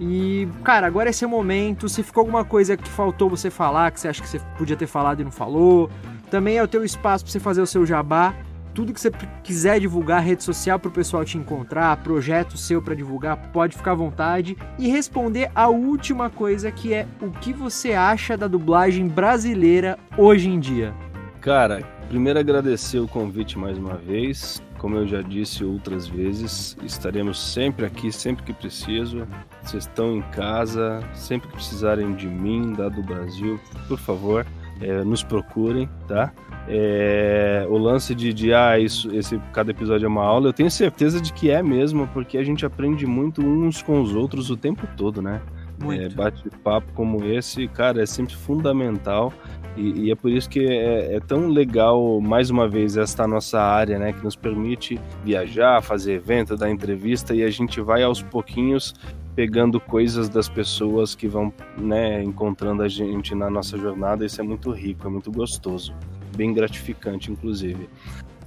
E, cara, agora é seu momento. Se ficou alguma coisa que faltou você falar, que você acha que você podia ter falado e não falou, também é o teu espaço pra você fazer o seu jabá. Tudo que você quiser divulgar, rede social pro pessoal te encontrar, projeto seu pra divulgar, pode ficar à vontade e responder a última coisa que é o que você acha da dublagem brasileira hoje em dia. Cara, primeiro agradecer o convite mais uma vez. Como eu já disse outras vezes, estaremos sempre aqui, sempre que preciso. Vocês estão em casa, sempre que precisarem de mim, da do Brasil, por favor, é, nos procurem, tá? É, o lance de, de ah, isso, esse, cada episódio é uma aula, eu tenho certeza de que é mesmo, porque a gente aprende muito uns com os outros o tempo todo, né? É, bate-papo como esse, cara, é sempre fundamental. E, e é por isso que é, é tão legal, mais uma vez, esta nossa área, né? Que nos permite viajar, fazer evento, dar entrevista e a gente vai aos pouquinhos pegando coisas das pessoas que vão, né, encontrando a gente na nossa jornada. Isso é muito rico, é muito gostoso. Bem gratificante, inclusive.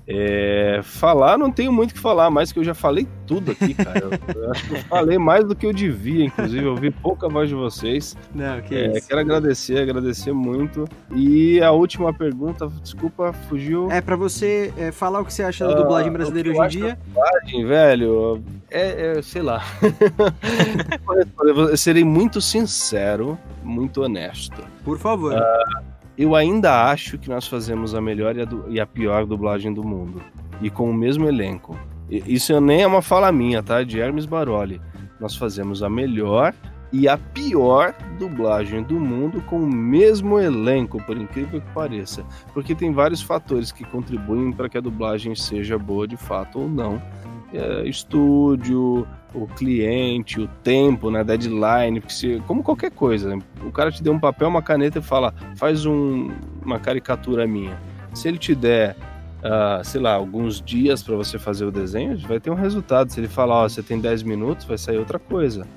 É, falar, não tenho muito o que falar, mais que eu já falei tudo aqui, cara. Eu, eu acho que eu falei mais do que eu devia, inclusive. Eu ouvi pouca voz de vocês. Não, que É, isso. quero agradecer, agradecer muito. E a última pergunta, desculpa, fugiu. É pra você é, falar o que você acha da Ah, dublagem brasileira hoje em dia. Dublagem, velho, é, é, sei lá. <laughs> eu serei muito sincero, muito honesto. Por favor. Eu ainda acho que nós fazemos a melhor e a, e a pior dublagem do mundo. E com o mesmo elenco. Isso nem é uma fala minha, tá? De Hermes Baroli. Nós fazemos a melhor e a pior dublagem do mundo com o mesmo elenco, por incrível que pareça. Porque tem vários fatores que contribuem para que a dublagem seja boa de fato ou não. É, estúdio, o cliente, o tempo, né, deadline, porque se, como qualquer coisa, o cara te deu um papel, uma caneta e fala, faz um, uma caricatura minha. Se ele te der, uh, sei lá, alguns dias para você fazer o desenho, vai ter um resultado. Se ele falar, ó, você tem 10 minutos, vai sair outra coisa.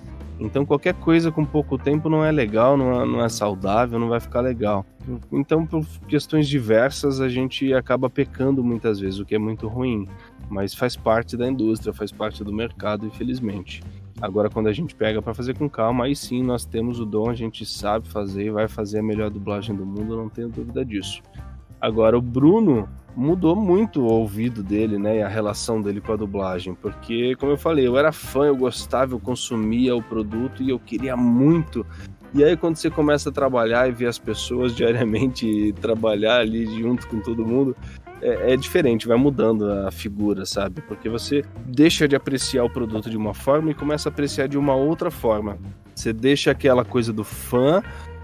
Então qualquer coisa com pouco tempo não é legal, não é, não é saudável, não vai ficar legal. Então por questões diversas a gente acaba pecando muitas vezes, o que é muito ruim. Mas faz parte da indústria, faz parte do mercado, infelizmente. Agora, quando a gente pega para fazer com calma, aí sim nós temos o dom, a gente sabe fazer e vai fazer a melhor dublagem do mundo, não tenho dúvida disso. Agora, o Bruno, mudou muito o ouvido dele, né, e a relação dele com a dublagem, porque como eu falei, eu era fã, eu gostava, eu consumia o produto e eu queria muito. E aí quando você começa a trabalhar e ver as pessoas <laughs> diariamente trabalhar ali junto com todo mundo, é, é, diferente, vai mudando a figura, sabe? Porque você deixa de apreciar o produto de uma forma e começa a apreciar de uma outra forma. Você deixa aquela coisa do fã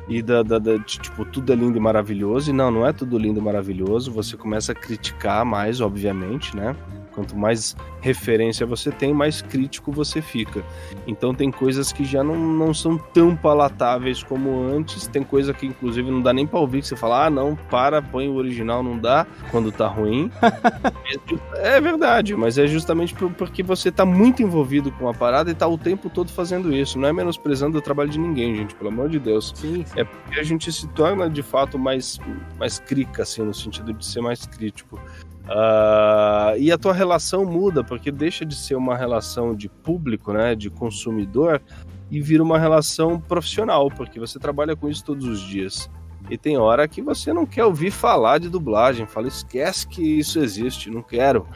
e da, da, da, tipo, tudo é lindo e maravilhoso. E não, não é tudo lindo e maravilhoso. Você começa a criticar mais, obviamente, né? Quanto mais referência você tem, mais crítico você fica. Então tem coisas que já não, não são tão palatáveis como antes. Tem coisa que inclusive não dá nem pra ouvir, que você fala, ah não, para, põe o original, não dá, quando tá ruim. <laughs> é verdade, mas é justamente porque você tá muito envolvido com a parada e tá o tempo todo fazendo isso. Não é menosprezando o trabalho de ninguém, gente, pelo amor de Deus. Sim. É porque a gente se torna de fato mais, mais crica, assim, no sentido de ser mais crítico. Uh, e a tua relação muda, porque deixa de ser uma relação de público, né, de consumidor, e vira uma relação profissional, porque você trabalha com isso todos os dias. E tem hora que você não quer ouvir falar de dublagem, fala, esquece que isso existe, não quero.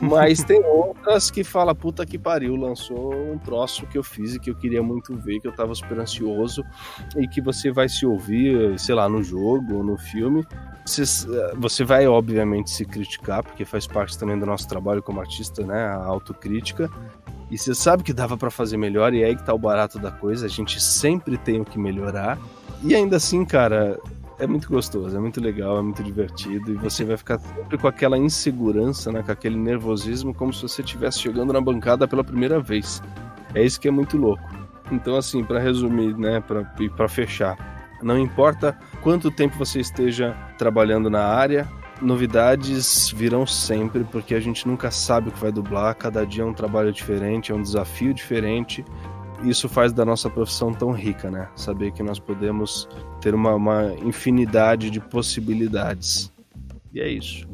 Mas tem outras que fala, puta que pariu, lançou um troço que eu fiz e que eu queria muito ver, que eu tava super ansioso, e que você vai se ouvir, sei lá, no jogo ou no filme, você vai, obviamente, se criticar, porque faz parte também do nosso trabalho como artista, né? A autocrítica. E você sabe que dava para fazer melhor, e é aí que tá o barato da coisa. A gente sempre tem o que melhorar. E ainda assim, cara, é muito gostoso, é muito legal, é muito divertido. E você vai ficar sempre com aquela insegurança, né? Com aquele nervosismo, como se você estivesse chegando na bancada pela primeira vez. É isso que é muito louco. Então, assim, para resumir, né? Pra, e para fechar não importa quanto tempo você esteja trabalhando na área, novidades virão sempre, porque a gente nunca sabe o que vai dublar, cada dia é um trabalho diferente, é um desafio diferente. Isso faz da nossa profissão tão rica, né? Saber que nós podemos ter uma, uma infinidade de possibilidades. E é isso.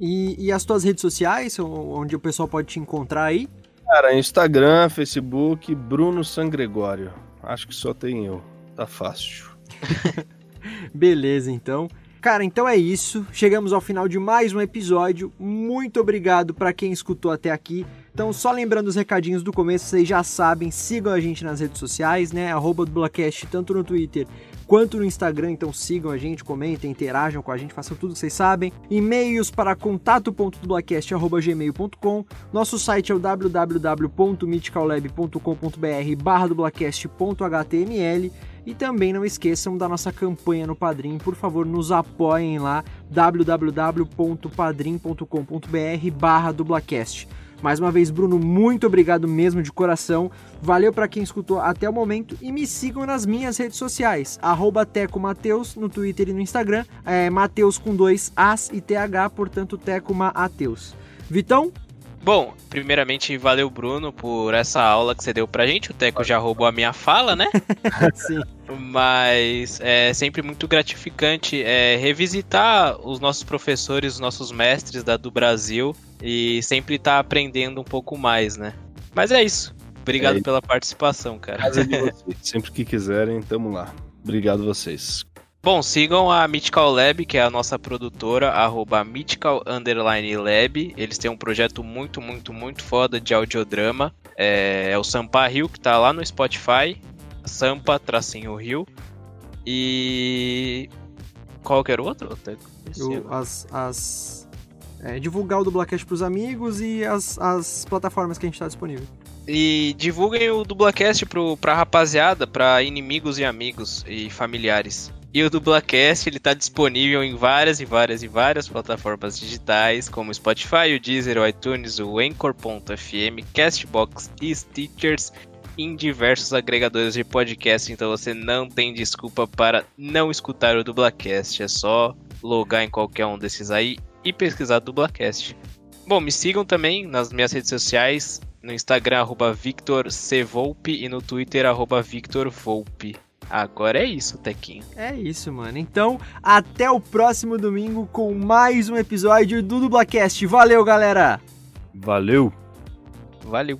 E, e as tuas redes sociais, onde o pessoal pode te encontrar aí? Cara, Instagram, Facebook, Bruno Sangregório. Acho que só tem eu. Tá fácil. <laughs> Beleza, então. Cara, então é isso. Chegamos ao final de mais um episódio. Muito obrigado para quem escutou até aqui. Então, só lembrando os recadinhos do começo, vocês já sabem, sigam a gente nas redes sociais, né? Arroba Dublacast, tanto no Twitter quanto no Instagram. Então sigam a gente, comentem, interajam com a gente, façam tudo que vocês sabem. E-mails para contato.dublacast.gmail.com. Nosso site é o www.mythicallab.com.br barra dublacast.html. E também não esqueçam da nossa campanha no Padrim, por favor, nos apoiem lá www.padrim.com.br barra dublacast. Mais uma vez, Bruno, muito obrigado mesmo de coração. Valeu para quem escutou até o momento e me sigam nas minhas redes sociais, arroba Teco Mateus no Twitter e no Instagram, é Mateus com dois As e TH, portanto Teco Mateus. Vitão, Bom, primeiramente, valeu, Bruno, por essa aula que você deu pra gente. O Teco já roubou a minha fala, né? <laughs> Sim. Mas é sempre muito gratificante é, revisitar os nossos professores, os nossos mestres da, do Brasil e sempre estar tá aprendendo um pouco mais, né? Mas é isso. Obrigado é pela participação, cara. <laughs> sempre que quiserem, tamo lá. Obrigado vocês. Bom, sigam a Mythical Lab, que é a nossa produtora, arroba Mythical Lab. Eles têm um projeto muito, muito, muito foda de audiodrama. É, é o Sampa Rio, que tá lá no Spotify. Sampa, tracinho Rio. E... Qual que era o outro? Eu, as... as... é, divulgar o Dublacast pros amigos e as, as plataformas que a gente tá disponível. E divulguem o Dublacast pro, pra rapaziada, pra inimigos e amigos e familiares. E o Dublacast ele tá disponível em várias e várias e várias plataformas digitais, como Spotify, o Deezer, o iTunes, o Anchor.fm, Castbox e Stitchers, em diversos agregadores de podcast, então você não tem desculpa para não escutar o Dublacast. É só logar em qualquer um desses aí e pesquisar Dublacast. Bom, me sigam também nas minhas redes sociais, no Instagram, arroba Victor e no Twitter, arroba Victor Volpe. Agora é isso, Tequinho. É isso, mano. Então, até o próximo domingo com mais um episódio do Dublacast. Valeu, galera! Valeu! Valeu!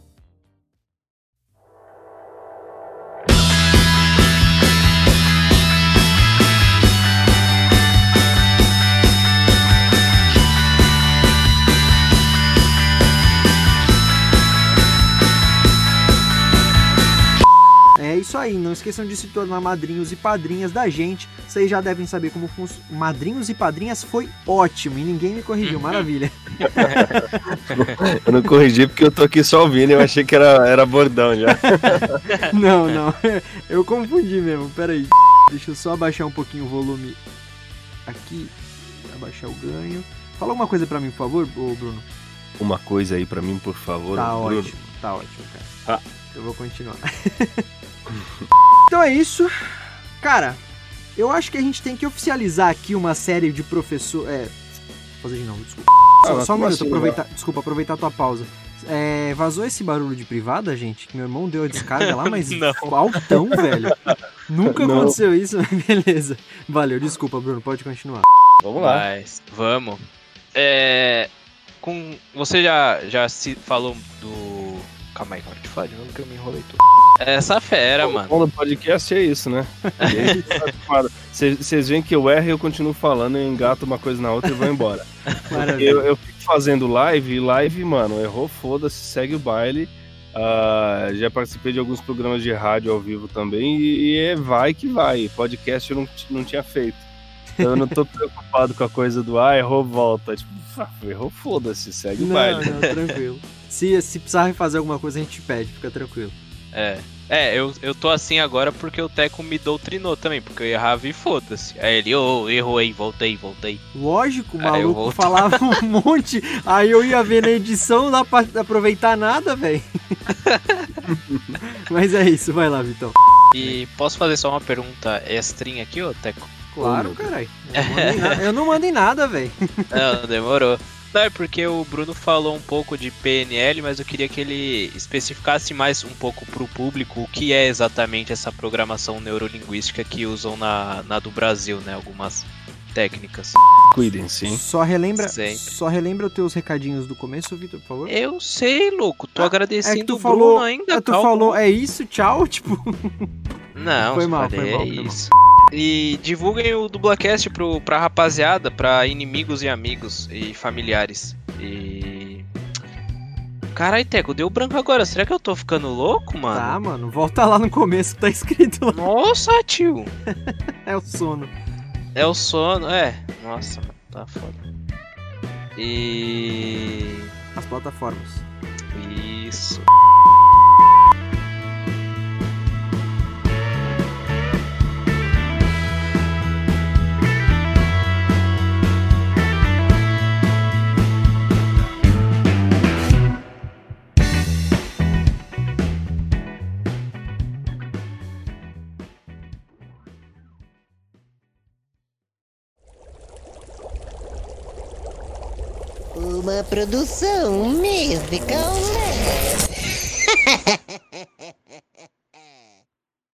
Isso aí, não esqueçam de se tornar madrinhos e padrinhas da gente. Vocês já devem saber como funciona. Madrinhos e padrinhas foi ótimo e ninguém me corrigiu, maravilha. <laughs> Eu não corrigi porque eu tô aqui só ouvindo, eu achei que era, era bordão já. <laughs> Não, não, <laughs> eu confundi mesmo, peraí. Deixa eu só abaixar um pouquinho o volume aqui, abaixar o ganho. Fala alguma coisa pra mim, por favor, ô Bruno. Uma coisa aí pra mim, por favor. Tá Bruno. ótimo, tá ótimo, cara. Ah. Eu vou continuar. Então é isso. Cara, eu acho que a gente tem que oficializar aqui uma série de professor. É. Fazer de novo, desculpa. Ah, só mas só um minuto, assim, aproveitar, desculpa, aproveitar a tua pausa. É, vazou esse barulho de privada, gente? Que meu irmão deu a descarga lá, mas <laughs> Não. altão, velho. Nunca Não. aconteceu isso, mas beleza. Valeu, desculpa, Bruno, pode continuar. Vamos lá. Mas, vamos. É. Com. Você já, já se falou do. Calma aí, como é que fala de novo que eu me enrolei tudo. Essa fera, O mano. bom do podcast é isso, né? Vocês <laughs> veem que eu erro e eu continuo falando, eu engato uma coisa na outra e vou embora. Maravilha. Eu, eu fico fazendo live e live, mano, errou, foda-se, segue o baile. Ah, já participei de alguns programas de rádio ao vivo também e, e é vai que vai. Podcast eu não, não tinha feito. Então eu não tô <laughs> preocupado com a coisa do ah, errou, volta. Tipo, ah, <laughs> errou, foda-se, segue o Não, baile. não, tranquilo. Se, se precisar fazer alguma coisa, a gente pede, fica tranquilo. É. É, eu, eu tô assim agora porque o Teco me doutrinou também, porque eu errava e foda-se. Aí ele, ô, errou aí, voltei, voltei. Lógico, o eu maluco falava um <laughs> monte, aí eu ia ver na edição, não dá pra aproveitar nada, velho. <laughs> Mas é isso, vai lá, Vitão. E posso fazer só uma pergunta extrinha aqui, ô Teco? Claro, caralho. Eu não mandei nada, velho. Não, demorou. Não, é porque o Bruno falou um pouco de PNL, mas eu queria que ele especificasse mais um pouco pro público o que é exatamente essa programação neurolinguística que usam na, na do Brasil, né? Algumas técnicas. Cuidem, sim. Só relembra, Sempre. só relembra os teus recadinhos do começo, Vitor, por favor. Eu sei, louco. Tô Ah, agradecendo é tu o falou- Bruno ainda. Ah, tu calma. falou, é isso, tchau, <laughs> tipo. Não, Foi mal, falei, foi mal, é foi mal. isso. E divulguem o Dublacast pro, pra rapaziada, pra inimigos e amigos e familiares. E. Carai, Teco, deu branco agora. Será que eu tô ficando louco, Tá, mano? mano, volta lá no começo que tá escrito lá. Nossa, tio. <laughs> É o sono. É o sono, é. Nossa, mano, tá foda. E. As plataformas. Isso. uma produção musical. Né? <laughs>